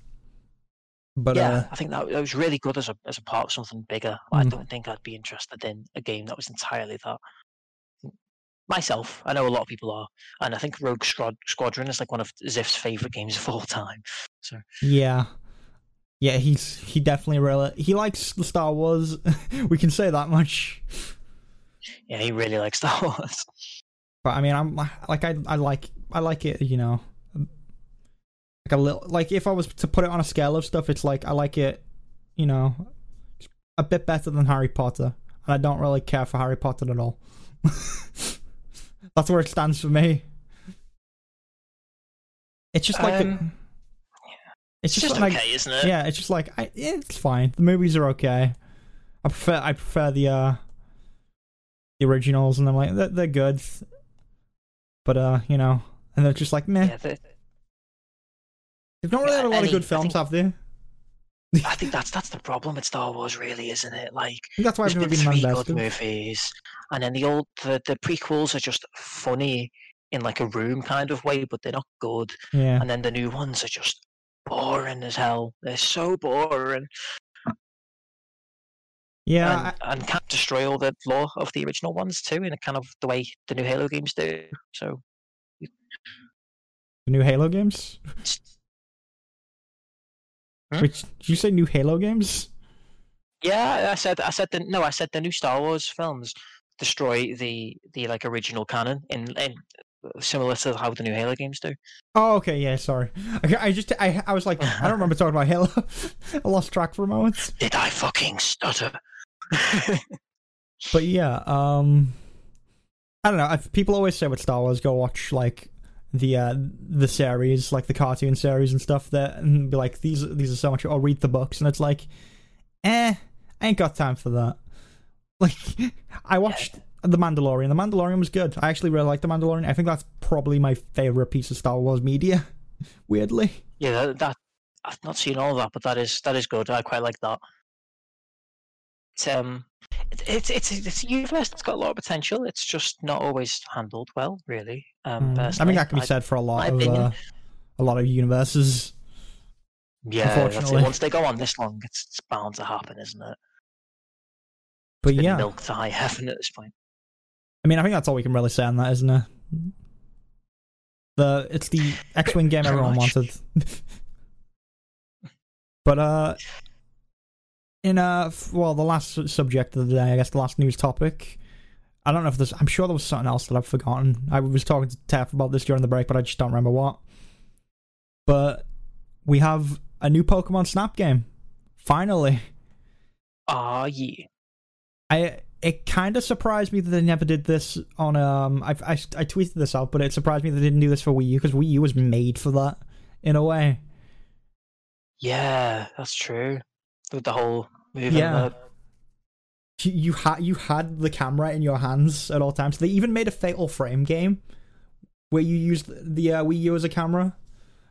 But yeah, uh, I think that, that was really good as a as a part of something bigger. I Mm. don't think I'd be interested in a game that was entirely that. Myself. I know a lot of people are, and I think Rogue Squad- Squadron is like one of Ziff's favorite games of all time. So Yeah. Yeah, he's he definitely really he likes the Star Wars. we can say that much. yeah, he really likes Star Wars. But I mean, I'm like I I like I like it, you know. Like a little like if I was to put it on a scale of stuff, it's like I like it, you know, a bit better than Harry Potter. And I don't really care for Harry Potter at all. That's where it stands for me. It's just like the- Um, it's It's just, just like okay, isn't it? yeah, it's just like I, it's fine. The movies are okay. I prefer I prefer the uh the originals, and I'm like they're, they're good, but uh you know, and they're just like meh. Yeah, the, They've not really had a lot any- of good films, think- have they? I I think that's that's the problem with Star Wars, really, isn't it? Like that's why I've never been three good movies, and then the old the, the prequels are just funny in like a room kind of way, but they're not good. Yeah, And then the new ones are just boring as hell. They're so boring, yeah. and, and can't destroy all the lore of the original ones too, in a kind of the way the new Halo games do. So the new Halo games. Which did you say new Halo games? yeah, I said I said the no, I said the new Star Wars films destroy the the like original canon in in similar to how the new Halo games do. Oh, okay. Yeah, sorry. Okay, I just I I was like I don't remember talking about Halo. I lost track for a moment. Did I fucking stutter? But yeah, um, I don't know. People always say with Star Wars, go watch like the uh the series, like the cartoon series and stuff. That and be like these these are so much. Or read the books, and it's like, eh, I ain't got time for that. Like, I watched the Mandalorian. The Mandalorian was good. I actually really like the Mandalorian. I think that's probably my favorite piece of Star Wars media. Weirdly, yeah, that, that I've not seen all of that, but that is that is good. I quite like that. It's, um, it's it's it's a universe that's got a lot of potential. It's just not always handled well, really. Um, Mm, I mean that can be said for a lot of uh, a lot of universes. Yeah, unfortunately. Once they go on this long, it's, it's bound to happen, isn't it? But yeah, milked to high heaven at this point. I mean, I think that's all we can really say on that, isn't it? The it's the X-wing game everyone wanted. but uh, in uh, f- well, the last subject of the day, I guess the last news topic. I don't know if there's. I'm sure there was something else that I've forgotten. I was talking to Tef about this during the break, but I just don't remember what. But we have a new Pokemon Snap game. Finally. Ah, yeah. I it kind of surprised me that they never did this on um I, I I tweeted this out, but it surprised me they didn't do this for Wii U because Wii U was made for that in a way. Yeah, that's true. With the whole Yeah. the You, you had you had the camera in your hands at all times. They even made a Fatal Frame game where you used the uh, Wii U as a camera.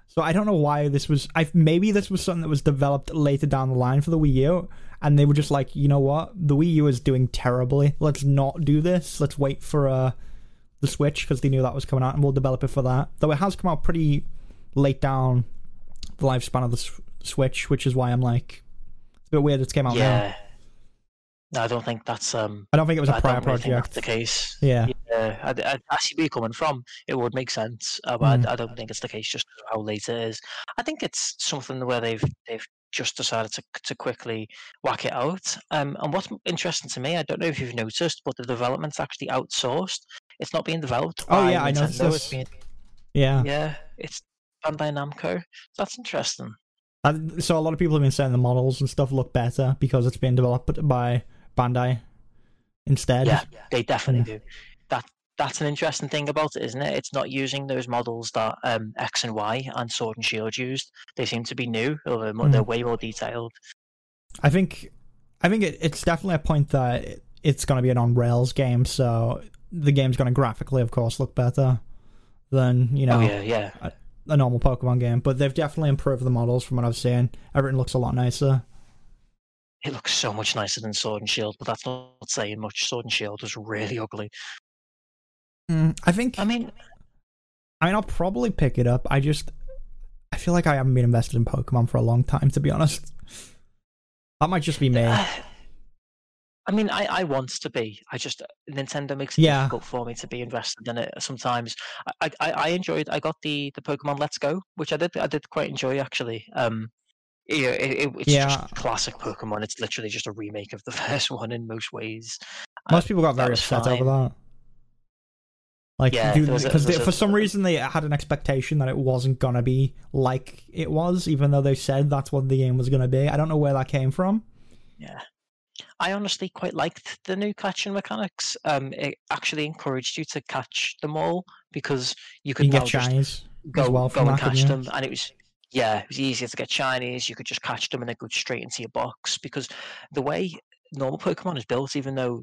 So I don't know why this was. I maybe this was something that was developed later down the line for the Wii U, and they were just like, you know what, the Wii U is doing terribly. Let's not do this. Let's wait for uh, the Switch because they knew that was coming out, and we'll develop it for that. Though it has come out pretty late down the lifespan of the Switch, which is why I'm like, it's a bit weird. It came out now. yeah. No, I don't think that's um. I don't think it was a I prior really think that's project. the case. Yeah. Yeah, I, I, I see where you're coming from. It would make sense, uh, but Mm. I, I don't think it's the case Just how late it is. I think it's something where they've they've just decided to to quickly whack it out. Um, and what's interesting to me, I don't know if you've noticed, but the development's actually outsourced. It's not being developed. Oh, yeah, I noticed Nintendo, this. It's being, Yeah. yeah, it's Bandai Namco. That's interesting. So a lot of people have been saying the models and stuff look better because it's being developed by Bandai instead. Yeah, they definitely do. That that's an interesting thing about it, isn't it? It's not using those models that um, X and Y and Sword and Shield used. They seem to be new, or they're, mo- they're way more detailed. I think, I think it, it's definitely a point that it- it's going to be an on rails game, so the game's going to graphically, of course, look better than you know Oh yeah, yeah. A normal Pokemon game. But they've definitely improved the models from what I've seen. Everything looks a lot nicer. It looks so much nicer than Sword and Shield, but that's not saying much. Sword and Shield was really ugly. Mm, I think. I mean, I mean, I'll probably pick it up. I just, I feel like I haven't been invested in Pokemon for a long time, to be honest. That might just be me. Uh, I mean, I, I want to be. I just Nintendo makes it Yeah. difficult for me to be invested in it sometimes. I, I, I enjoyed. I got the the Pokemon Let's Go, which I did. I did quite enjoy actually. Um, yeah, it, it, it's Yeah. just classic Pokemon. It's literally just a remake of the first one in most ways. Uh, Most people got very upset fine. over that. Like, Yeah, dude, a- because there they- was for some reason they had an expectation that it wasn't gonna be like it was, even though they said that's what the game was gonna be. I don't know where that came from. Yeah. I honestly quite liked the new catching mechanics. Um, it actually encouraged you to catch them all because you You could now get just go well go and catch them, and it was yeah, it was easier to get shinies. You could just catch them and they go straight into your box because the way normal Pokemon is built, even though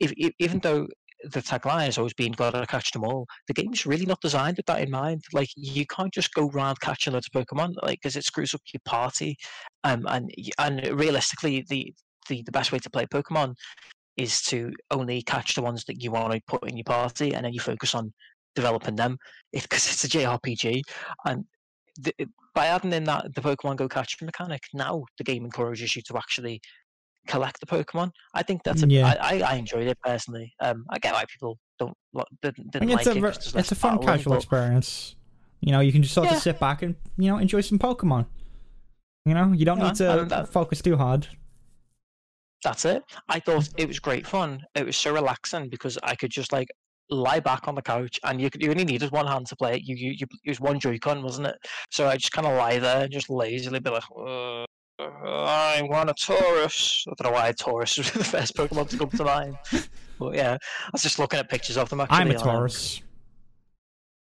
if, if, even though the tagline has always been "Gotta catch them all," the game's really not designed with that in mind. Like you can't just go around catching loads of Pokemon, like because it screws up your party. Um, and and realistically, the, the the best way to play Pokemon is to only catch the ones that you want to put in your party, and then you focus on developing them. Because it's a JRPG, and the, by adding in that the Pokemon Go catching mechanic, now the game encourages you to actually collect the Pokemon. I think that's a, Yeah. I, I, enjoyed it personally. Um, I get why people don't didn't, I didn't like it's a it. ver- 'cause there's less it's a fun casual but experience. You know, you can just sort Yeah. of sit back and you know enjoy some Pokemon. You know, you don't Yeah, need to focus too hard. That's it. I thought it was great fun. It was so relaxing because I could just like lie back on the couch and you could you only needed one hand to play it. You you, you it was one Joy-Con, wasn't it? So I just kind of lie there and just lazily be like, uh, I want a Tauros. I don't know why a Tauros was the first Pokemon to come to mind. But yeah, I was just looking at pictures of them. Actually, I'm a Taurus.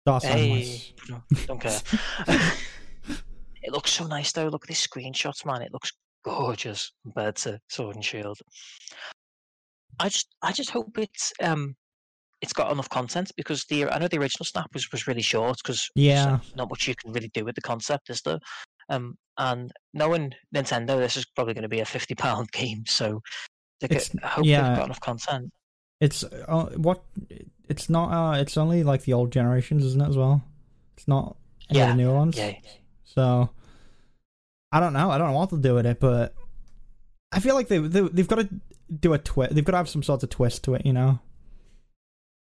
That's Hey, nice. don't care. it looks so nice though. Look at these screenshots, man. It looks gorgeous compared to Sword and Shield. I just, I just hope it's, um, it's got enough content because the I know the original Snap was was really short because Yeah. not much you can really do with the concept, is there? Um, and knowing Nintendo, this is probably going to be a fifty pound game, so they get, I hope yeah. they've got enough content. It's uh, what? It's not. Uh, it's only like the old generations, isn't it? As well. It's not Yeah, the newer ones. Yeah, So I don't know. I don't know what to do with it, but I feel like they, they they've got to do a twist. They've got to have some sort of twist to it, you know.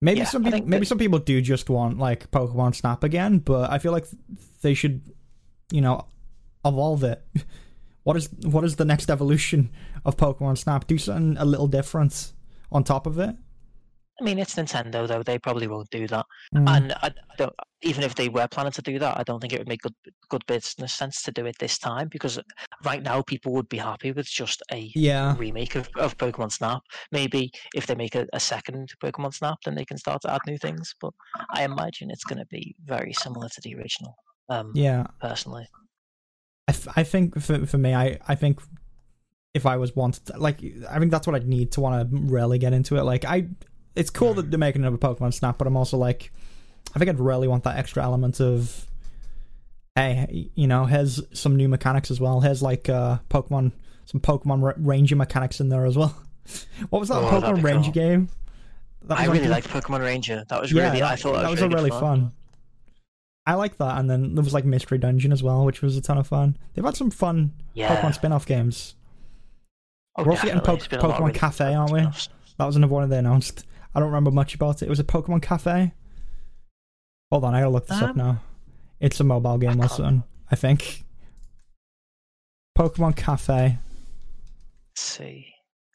Maybe Yeah, some people, maybe that- some people do just want like Pokemon Snap again, but I feel like they should, you know, evolve it. What is what is the next evolution of Pokemon Snap? Do something a little different on top of it. I mean it's Nintendo though; they probably won't do that. Mm. And I don't, even if they were planning to do that, I don't think it would make good good business sense to do it this time because right now people would be happy with just a yeah, remake of, of Pokemon Snap. Maybe if they make a, a second Pokemon Snap, then they can start to add new things. But I imagine it's going to be very similar to the original. Um, yeah. personally, I, th- I think for for me, I I think if I was wanted, to, like, I think that's what I'd need to want to really get into it. Like, I, it's cool that they're making another Pokemon Snap, but I'm also like, I think I'd really want that extra element of, hey, you know, here's some new mechanics as well. Here's like uh Pokemon, some Pokemon ra- Ranger mechanics in there as well. what was that Oh, Pokemon Ranger cool. game? I really liked Pokemon Ranger. That was yeah, really. that, I thought that, that was, really really fun. I like that, and then there was like Mystery Dungeon as well, which was a ton of fun. They've had some fun Yeah. Pokemon spin-off games. Oh, We're also getting. Po- It's been a lot of Pokemon Cafe, aren't we? That was another one they announced. I don't remember much about it. It was a Pokemon Cafe. Hold on, I gotta look this up Um, now. It's a mobile game or something, I think. Pokemon Cafe. Let's see.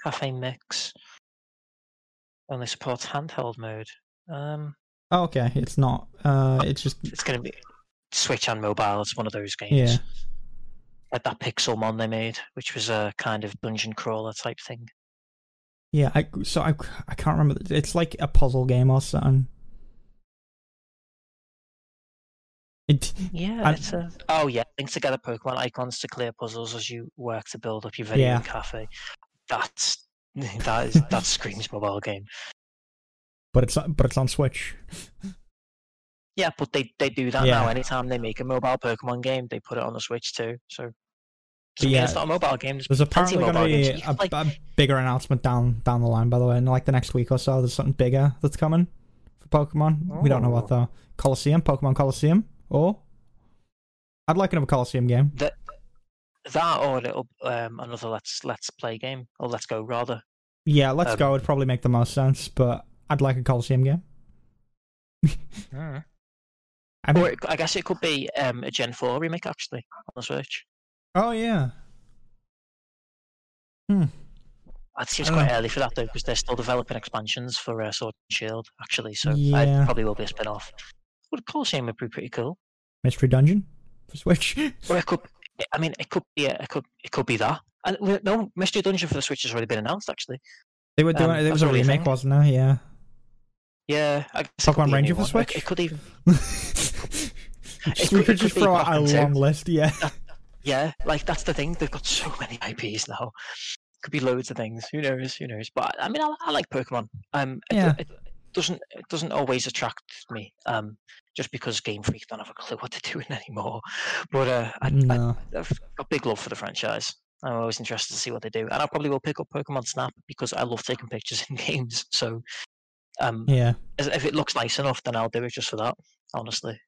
Cafe Mix only supports handheld mode. Um, Oh, okay, it's not. Uh, it's just it's to be Switch and mobile. It's one of those games. yeah. Like that Pixelmon they made, which was a kind of dungeon crawler type thing. Yeah, I so I, I can't remember. It's like a puzzle game or something. It Yeah, And- it's a. Oh yeah, link together Pokemon icons to clear puzzles as you work to build up your video Yeah. cafe. That's that is that screams mobile game. but it's but it's on Switch. Yeah, but they they do that Yeah. now. Anytime they make a mobile Pokemon game, they put it on the Switch too. So. But yeah, it's not a mobile game. There's, apparently going to be a, play- a bigger announcement down down the line. By the way, in like the next week or so, there's something bigger that's coming for Pokemon. We don't know what Oh. though. Colosseum, Pokemon Colosseum, or I'd like another Colosseum game. that that or a little um another let's let's play game or let's go rather Yeah, Let's Um, Go would probably make the most sense, but I'd like a Colosseum game. I mean, Or it, I guess it could be um, a Gen 4 remake actually on the Switch. Oh yeah, It seems I quite dunno. early for that though, because they're still developing expansions for uh, Sword and Shield actually. So Yeah. it probably will be a spin off. But Colosseum would be pretty cool. Mystery Dungeon for Switch. Or it could, I mean, it could be, a, it could, it could be that. And no, Mystery Dungeon for the Switch has already been announced actually. they were doing. Um, it was a remake, thing. wasn't it? Yeah. Yeah, I guess Pokemon Ranger for one. It- Switch? It, could even, Just- we could- could it just throw out a too. long list. Yeah. Yeah, like that's the thing. They've got so many IPs now. Could be loads of things. Who knows? Who knows? But I mean, I, I like Pokemon. Um, it, Yeah. it doesn't it doesn't always attract me. Um, just because Game Freak don't have a clue what they're doing anymore. But uh, I, I, no. I've got big love for the franchise. I'm always interested to see what they do, and I probably will pick up Pokemon Snap because I love taking pictures in games. So, um, Yeah. if it looks nice enough, then I'll do it just for that. Honestly,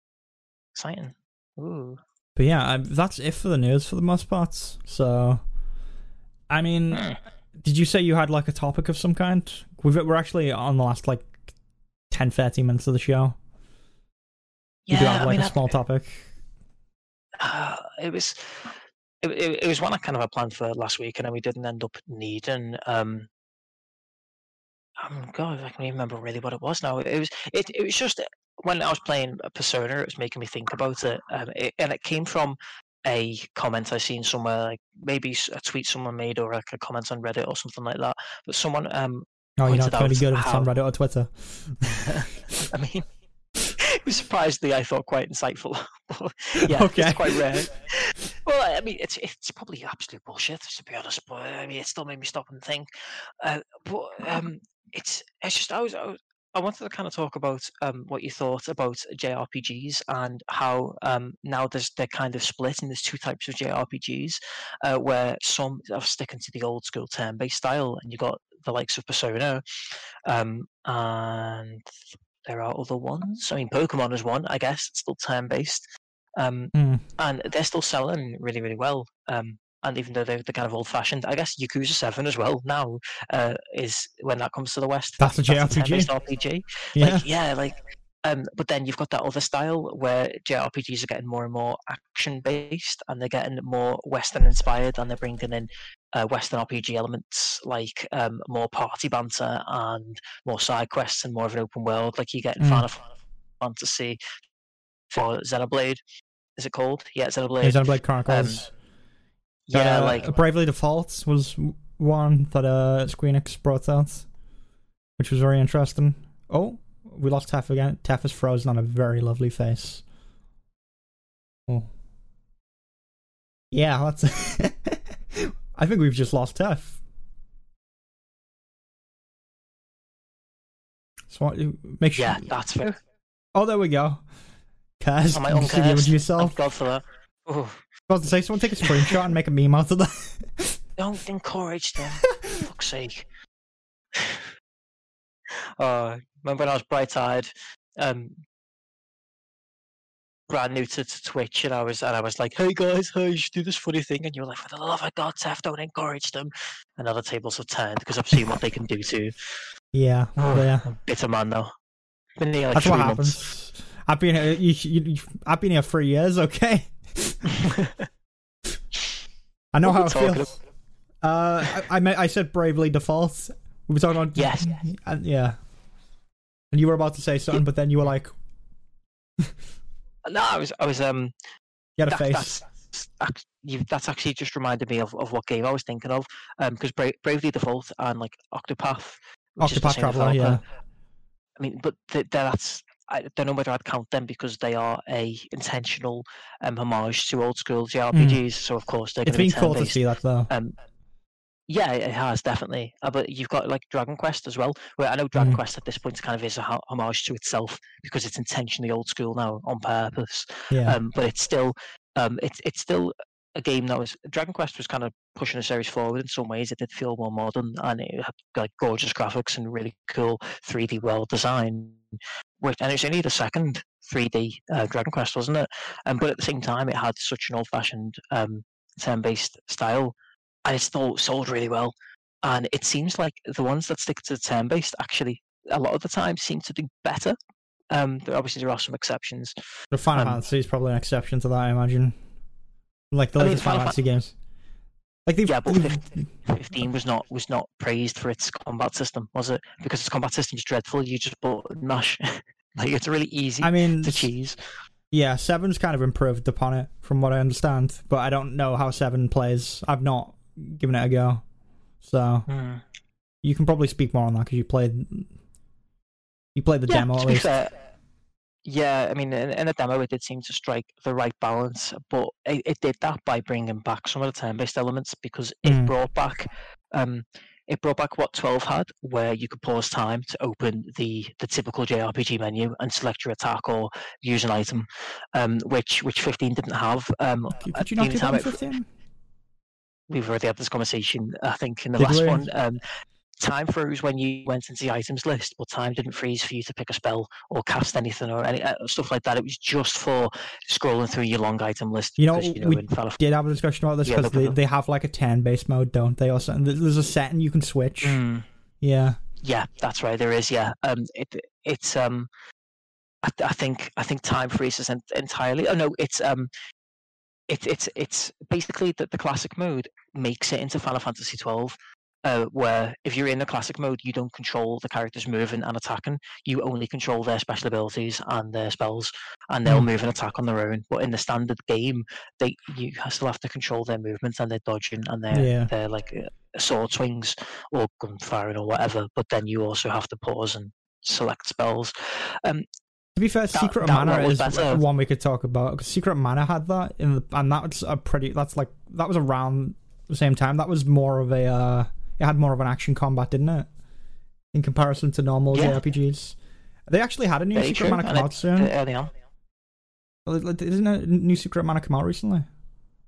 exciting. Ooh. But yeah, um, that's it for the news for the most part. So, I mean, Hmm. did you say you had like a topic of some kind? We've, we're actually on the last like 10, 13 minutes of the show. Yeah, you do have I like mean, a I- small topic. uh, it was it, it, it was one I kind of had planned for last week, and then we didn't end up needing. Um, um, God, I can't even remember really what it was now. It was it, it was just when I was playing Persona, it was making me think about it, um, it and it came from a comment I seen somewhere, like maybe a tweet someone made or like a comment on Reddit or something like that. But someone um Oh, you know, pointed it's going to be out good on Reddit or Twitter. I mean, it was surprisingly, I thought, quite insightful. Yeah, Okay. it's quite rare. Well, I mean, it's it's probably absolute bullshit to be honest, but I mean, it still made me stop and think. Uh, but um, it's it's just I was, I was I wanted to kind of talk about um what you thought about JRPGs and how um now there's they're kind of split and there's two types of JRPGs, uh, where some are sticking to the old school turn-based style, and you got the likes of Persona, um, and there are other ones. I mean, Pokemon is one, I guess. It's still turn based. Um, Hmm. and they're still selling really, really well. Um, and even though they're, they're kind of old fashioned, I guess Yakuza 7 as well now uh, is when that comes to the West. That's a JRPG? RPG. Yeah. Like, yeah, like, um, but then you've got that other style where JRPGs are getting more and more action based and they're getting more Western inspired and they're bringing in uh, Western RPG elements like um, more party banter and more side quests and more of an open world, like you get in Mm. Final Fantasy for Xenoblade. Is it called? Yeah, Xenoblade. Yeah, Xenoblade Chronicles. That, yeah, uh, like Bravely Default was one that uh, Squeenix brought out, which was very interesting. Oh, we lost Tef again. Tef is frozen on a very lovely face. Oh. Yeah, that's. I think we've just lost Tef. So make sure. yeah, that's fair. Oh, there we go. Kaz, On my you own just did it with cast. yourself. Thank God for that. Oh, I was to say, someone take a screenshot and make a meme out of that. don't encourage them. for fuck's sake. Uh, remember when I was bright-eyed, um, brand new to, to Twitch, and I was and I was like, "Hey guys, hey, you should do this funny thing," and you were like, "For the love of God, Tef, don't encourage them." And other tables have turned because I've seen what they can do to yeah, Oh, yeah. a bitter man though. Been here like That's three what months. happens. I've been here. You, you, I've been here three years. Okay, I know What how it feels. Uh, I, I, meant- I said bravely default. We were talking about Yes. and, yeah. And you were about to say something, but then you were like, no, I was I was um you had a that, face. that's ac- you, that's actually just reminded me of, of what game I was thinking of. Um, because Bra- Bravely Default and like Octopath, which is the Octopath same Traveler. Yeah. I mean, but th- that's I don't know whether I'd count them because they are a intentional um, homage to old school JRPGs. So of course they're Hmm. It's going been to be cool to see that though. Um, yeah, it has definitely. Uh, but you've got like Dragon Quest as well. Where I know Dragon Mhm. Quest at this point kind of is a homage to itself because it's intentionally old school now on purpose. Yeah. Um, but it's still, um, it's it's still a game that was Dragon Quest was kind of pushing the series forward in some ways. It did feel more modern and it had like gorgeous graphics and really cool 3D world design. Which and it's only the second 3D uh, Dragon Quest, wasn't it? Um, but at the same time, it had such an old-fashioned um, turn-based style, and it still sold really well. and it seems like the ones that stick to the turn-based actually a lot of the time seem to do better. Um, but obviously there are some exceptions. The Final Um, Fantasy is probably an exception to that, I imagine. Like the I mean, latest Final Final Fantasy games. Like Yeah, but 15, 15 was not was not praised for its combat system, was it? Because its combat system is dreadful. You just mash. like it's really easy I mean, to cheese. yeah, seven's kind of improved upon it, from what I understand. But I don't know how seven plays. I've not given it a go, so Hmm. you can probably speak more on that because you played. You played the Yeah, demo to at be least. fair, yeah, I mean, in, in the demo, it did seem to strike the right balance, but it, it did that by bringing back some of the turn-based elements because it Mm. brought back, um, it brought back what 12 had, where you could pause time to open the the typical JRPG menu and select your attack or use an item, um, which which 15 didn't have. Um, Could you not do that it- in 15? we've already had this conversation, I think, in the Did last we? one. Um, time froze when you went into the items list, but time didn't freeze for you to pick a spell or cast anything or any uh, stuff like that. It was just for scrolling through your long item list. You know, you know we Did have a discussion about this because no they, they have like a ten based mode, don't they? Or something. There's a setting you can switch. Mm, Yeah. yeah, that's right. There is. Yeah. Um. It. It's. Um. I, I think. I think time freezes en- entirely. Oh no. It's. Um. It's. It's. It's basically that the classic mode makes it into Final Fantasy twelve. Uh, where if you're in the classic mode, you don't control the characters moving and attacking. You only control their special abilities and their spells, and they'll Mm. move and attack on their own. But in the standard game, they you still have to control their movements and their dodging and their Yeah. their like uh, sword swings or gun firing or whatever. But then you also have to pause and select spells. Um, To be fair, That- Secret that Mana is better. one we could talk about Secret Mana had that in the, and that was a pretty. That's like that was around the same time. That was more of a. Uh, it had more of an action combat, didn't it? In comparison to normal Yeah. JRPGs, they actually had a new very Secret true, of Mana come out soon. uh, early on. Isn't a new Secret of Mana come out recently? Am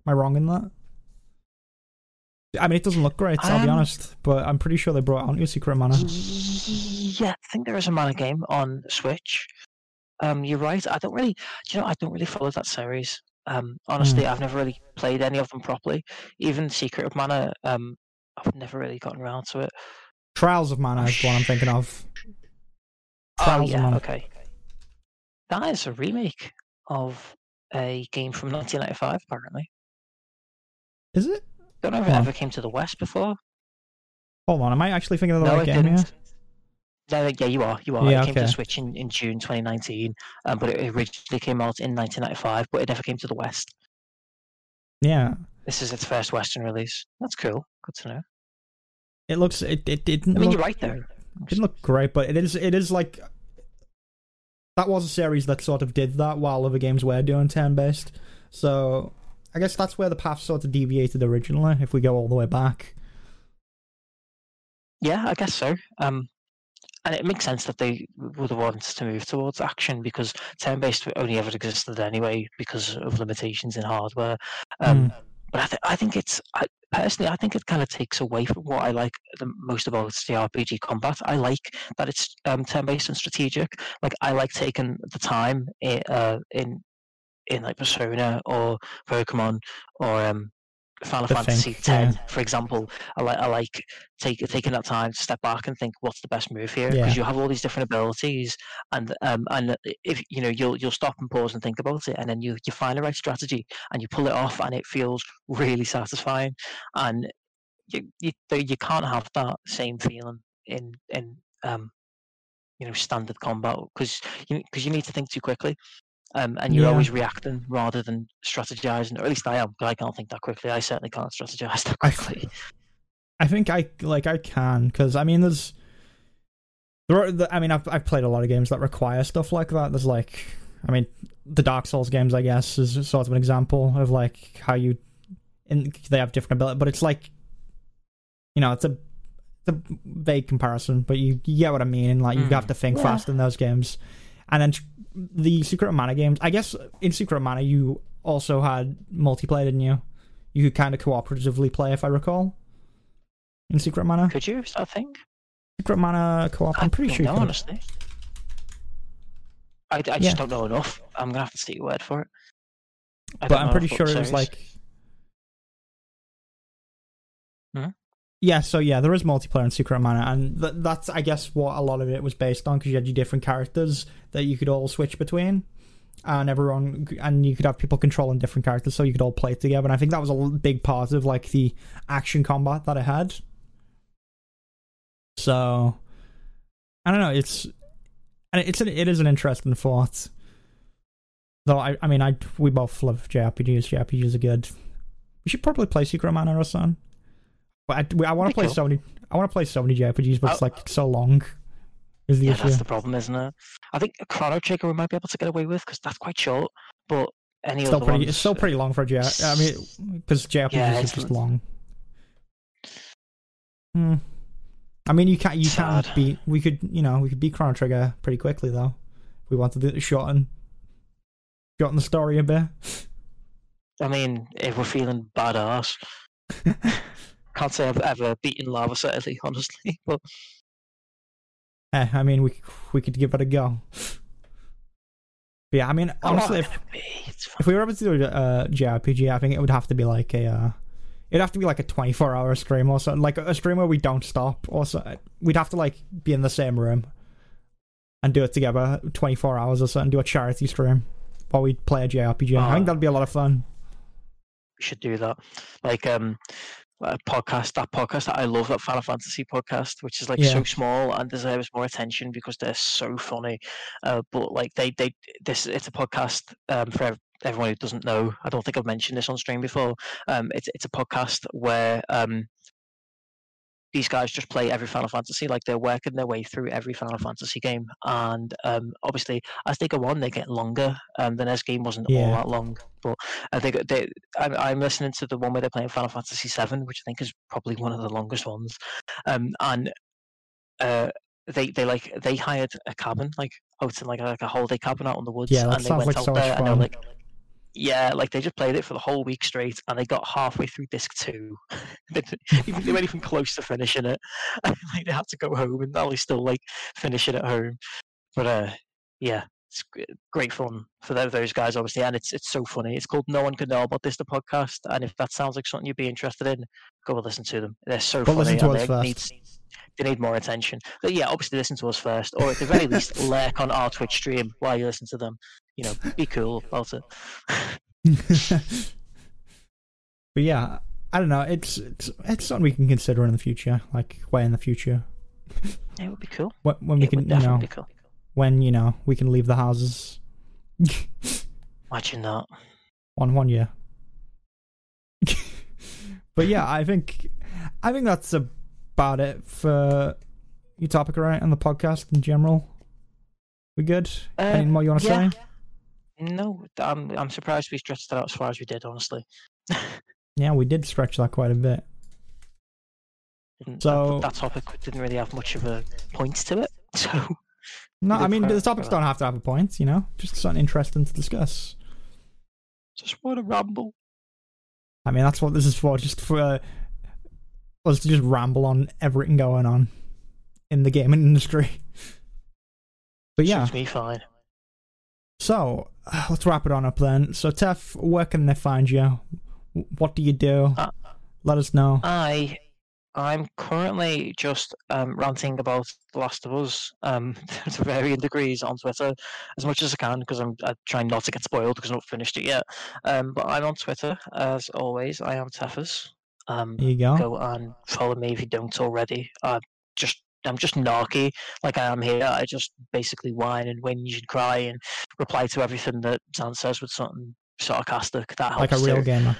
I wrong in that? I mean, it doesn't look great. I'll be Um, honest, but I'm pretty sure they brought out new Secret of Mana. Yeah, I think there is a mana game on Switch. Um, you're right. I don't really, you know, I don't really follow that series. Um, honestly, Hmm. I've never really played any of them properly. Even Secret of Mana, um, I've never really gotten around to it. Trials of Mana is what I'm thinking of. Oh Trials of yeah, Mana. okay. That is a remake of a game from 1995, apparently. Is it? Don't know if it ever came to the West before. Hold on, am I actually thinking of the no, right game didn't. No, yeah, you are. You are. Yeah, it came to okay. the Switch in, in June 2019, um, but it originally came out in 1995, but it never came to the West. Yeah, This is its first Western release. That's cool. Good to know. it looks. It, it didn't. I mean, look, you're right there. didn't look great, but it is. It is like that was a series that sort of did that while other games were doing turn based. So I guess that's where the path sort of deviated originally. If we go all the way back, Yeah, I guess so. Um, and it makes sense that they would have wanted to move towards action because turn-based only ever existed anyway because of limitations in hardware. Um, But I, th- I think it's I, personally, I think it kind of takes away from what I like the most about the RPG combat. I like that it's um, turn-based and strategic. Like I like taking the time in uh, in in like Persona or Pokemon or um, Final To Fantasy X, yeah. for example. I like I like take, taking that time to step back and think what's the best move here Yeah. because you have all these different abilities and um and if you know you'll you'll stop and pause and think about it and then you you find the right strategy and you pull it off and it feels really satisfying and you you, you can't have that same feeling in in um you know standard combat because you because you need to think too quickly um, and you're Yeah. always reacting rather than strategizing or at least I am I can't think that quickly I certainly can't strategize that quickly I think I like I can because I mean there's there are the, I mean I've I've played a lot of games that require stuff like that. There's like I mean the Dark Souls games I guess is sort of an example of like how you in they have different ability, but it's like you know it's a it's a vague comparison, but you, you get what I mean. Like you Mm, have to think yeah. fast in those games, and then the Secret of Mana games. I guess in Secret of Mana you also had multiplayer, didn't you? You could kind of cooperatively play, if I recall. In Secret of Mana, could you a thing Secret Mana co-op. I'm pretty sure. You know, could. honestly. I, I just Yeah. don't know enough. I'm gonna have to take your word for it. I but I'm pretty sure it was series. like. Hmm? Yeah, so yeah, there is multiplayer in Secret Mana, and th- that's I guess what a lot of it was based on because you had your different characters that you could all switch between, and everyone and you could have people controlling different characters, so you could all play together. And I think that was a big part of like the action combat that it had. So, I don't know. It's and it's an, it is an interesting thought. Though I I mean I we both love JRPGs. JRPGs are good. We should probably play Secret Mana or something. But I, I want to play cool. so many. I want to play so many JRPGs, but it's Oh. like so long. Is the Yeah, issue? that's the problem, isn't it? I think Chrono Trigger we might be able to get away with because that's quite short. But any still other pretty. ones, It's still pretty long for a JRPG. I mean, because JRPGs Yeah, are just long. Hmm. I mean, you can't. You can't beat. We could. You know, we could beat Chrono Trigger pretty quickly though. If we wanted to shorten, shorten the story a bit. I mean, if we're feeling badass, can't say I've ever beaten Lava Certainly, honestly. But Eh, I mean, we we could give it a go. But yeah, I mean, honestly, if, if we were able to do a uh, JRPG, I think it would have to be like a. Uh, it'd have to be like a twenty-four hour stream or something, like a stream where we don't stop. Or so, we'd have to like be in the same room and do it together, twenty-four hours or something. Do a charity stream while we play a JRPG. I Oh. think that'd be a lot of fun. we should do that. Like um, a podcast, that podcast that I love, that Final Fantasy podcast, which is like Yeah. so small and deserves more attention because they're so funny. Uh, but like they, they, this, it's a podcast um for everyone who doesn't know. I don't think I've mentioned this on stream before. Um, it's it's a podcast where um. These guys just play every Final Fantasy, like they're working their way through every Final Fantasy game, and um, obviously as they go on, they get longer. Um, the NES game wasn't all that long, but I think they, I'm, I'm listening to the one where they're playing Final Fantasy VII, which I think is probably one of the longest ones. Um, and uh, they they like they hired a cabin, like out in like a, like a holiday cabin out in the woods, Yeah, and they went like out so there and they're like. Yeah, like they just played it for the whole week straight, and they got halfway through disc two. they, didn't- even- weren't even close to finishing it. like they had to go home, and now they still like finish it at home. But uh, yeah, it's great fun for those guys, obviously, and it's it's so funny. It's called No One Can Know About This, the podcast, and if that sounds like something you'd be interested in, go and listen to them. They're so But funny. listen to us first. They need more attention. But yeah, obviously listen to us first, or at the very least, lurk on our Twitch stream while you listen to them. You know, be cool about it. but yeah, I don't know. It's it's it's something we can consider in the future, like way in the future it would be cool. when, when we it can, you know, cool. when you know we can leave the houses. Imagine that. one one year. but yeah, I think I think that's about it for your topic, right? And the podcast in general. We good? Uh, Anything more you want to yeah. say? No, I'm I'm surprised we stretched that out as far as we did. Honestly, Yeah, we did stretch that quite a bit. Didn't- So- that, that topic didn't really have much of a point to it. So No, I mean the topics don't have to have a point, you know. Just something interesting to discuss. just want to ramble. I mean, that's what this is for. Just for uh, us to just ramble on everything going on in the gaming industry. But yeah, Suits me fine. so uh, let's wrap it on up then. So, Tef, where can they find you? What do you do? Uh, Let us know. I I'm currently just um, ranting about The Last of Us um, to varying degrees on Twitter as much as I can because I'm, I'm trying not to get spoiled because I've not finished it yet. Um, but I'm on Twitter as always. I am Teffers. Um, you go. go and follow me if you don't already. I just I'm just narky like I am here. I just basically whine and whinge and cry and reply to everything that Zan says with something sarcastic. That helps Like a real too. gamer.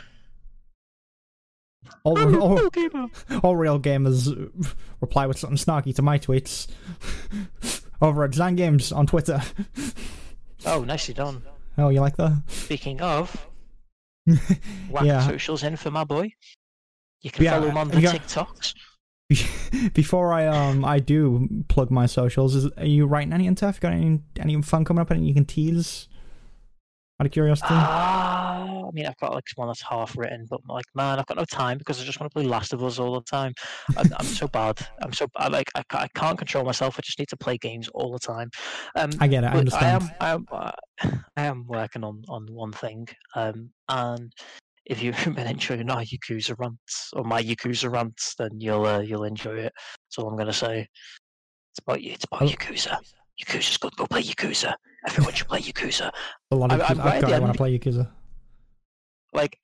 All, a all, real gamer. all real gamers uh, reply with something snarky to my tweets over at Zan Games on Twitter. Oh, nicely done. Oh, you like that? Speaking of, whack Yeah. socials in for my boy. You can Yeah, follow him on you the got- TikToks. Before I um I do plug my socials, is are you writing any and Tef? Got any any fun coming up? Anything you can tease? Out of curiosity. Ah, I mean, I've got like one that's half written, but like, man, I've got no time because I just want to play Last of Us all the time. I'm, I'm so bad. I'm so I like I, I can't control myself. I just need to play games all the time. Um, I get it. I understand. I am I am uh, I am working on on one thing, um, and if you've been enjoying our Yakuza rants or my Yakuza rants, then you'll uh, you'll enjoy it. That's all I'm gonna say. It's about you. It's about. Yakuza. Yakuza's good. Go play Yakuza. Everyone should play Yakuza. A lot of I'm- I'm Yakuza. right at God, the I want to play Yakuza. Like,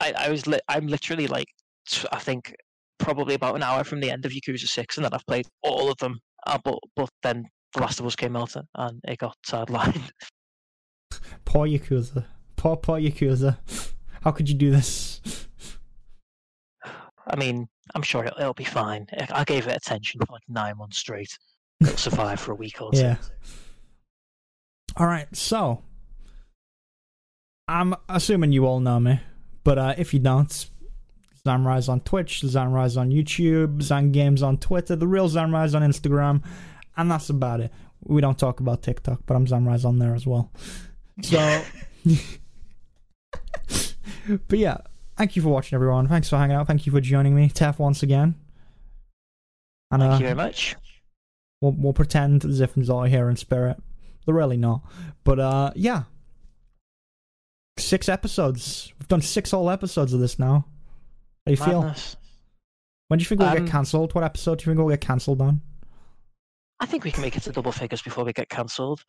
I, I was li- I'm literally like t- I think probably about an hour from the end of Yakuza Six, and then I've played all of them. Uh, but but then The Last of Us came out and it got sidelined. Poor Yakuza. Poor, poor Yakuza. How could you do this? I mean, I'm sure it'll, it'll be fine. I- I gave it attention for like nine months straight. It'll survive for a week or two. Yeah. All right, so I'm assuming you all know me, but uh, if you don't, Zanrise on Twitch, Zanrise on YouTube, Zan Games on Twitter, the real Zanrise on Instagram, and that's about it. We don't talk about TikTok, but I'm Zanrise on there as well. So, but yeah, thank you for watching, everyone. Thanks for hanging out. Thank you for joining me, Tef, once again. And Thank uh, you very much. We'll, we'll pretend as if all here in spirit. They're really not. But uh, yeah. Six episodes. We've done six whole episodes of this now. How do you feel? When do you think we'll Um, get cancelled? What episode do you think we'll get cancelled on? I think we can make it to double figures before we get cancelled.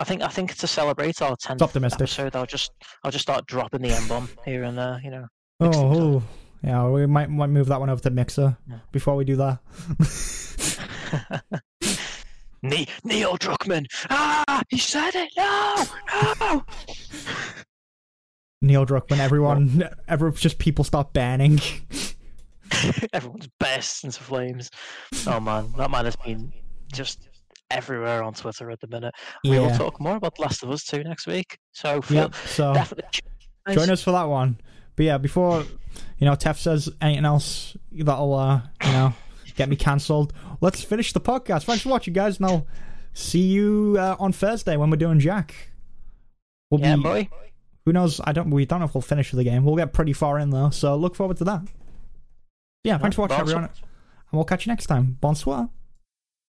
I think I think to celebrate our tenth optimistic. episode, I'll just I'll just start dropping the M bomb here and there. You know, Oh, Mix things up. oh, yeah. We might might move that one over to Mixer Yeah. before we do that. ne- Neil Druckmann. Ah, he said it. No, no. Neil Druckmann. Everyone, everyone, just people start banning. Everyone's bursts into flames. Oh man, that man has been just everywhere on Twitter at the minute. We will talk more about The Last of Us 2 next week. So feel Yep. So definitely join us for that one. But yeah, before you know, Tef says anything else that'll uh, you know get me cancelled. Let's finish the podcast. Thanks for watching, guys, and I'll see you uh, on Thursday when we're doing Jak. We'll Yeah, be boy. who knows? I don't. We don't know if we'll finish the game. We'll get pretty far in though, so look forward to that. Yeah, thanks for watching, everyone, and we'll catch you next time. Bonsoir.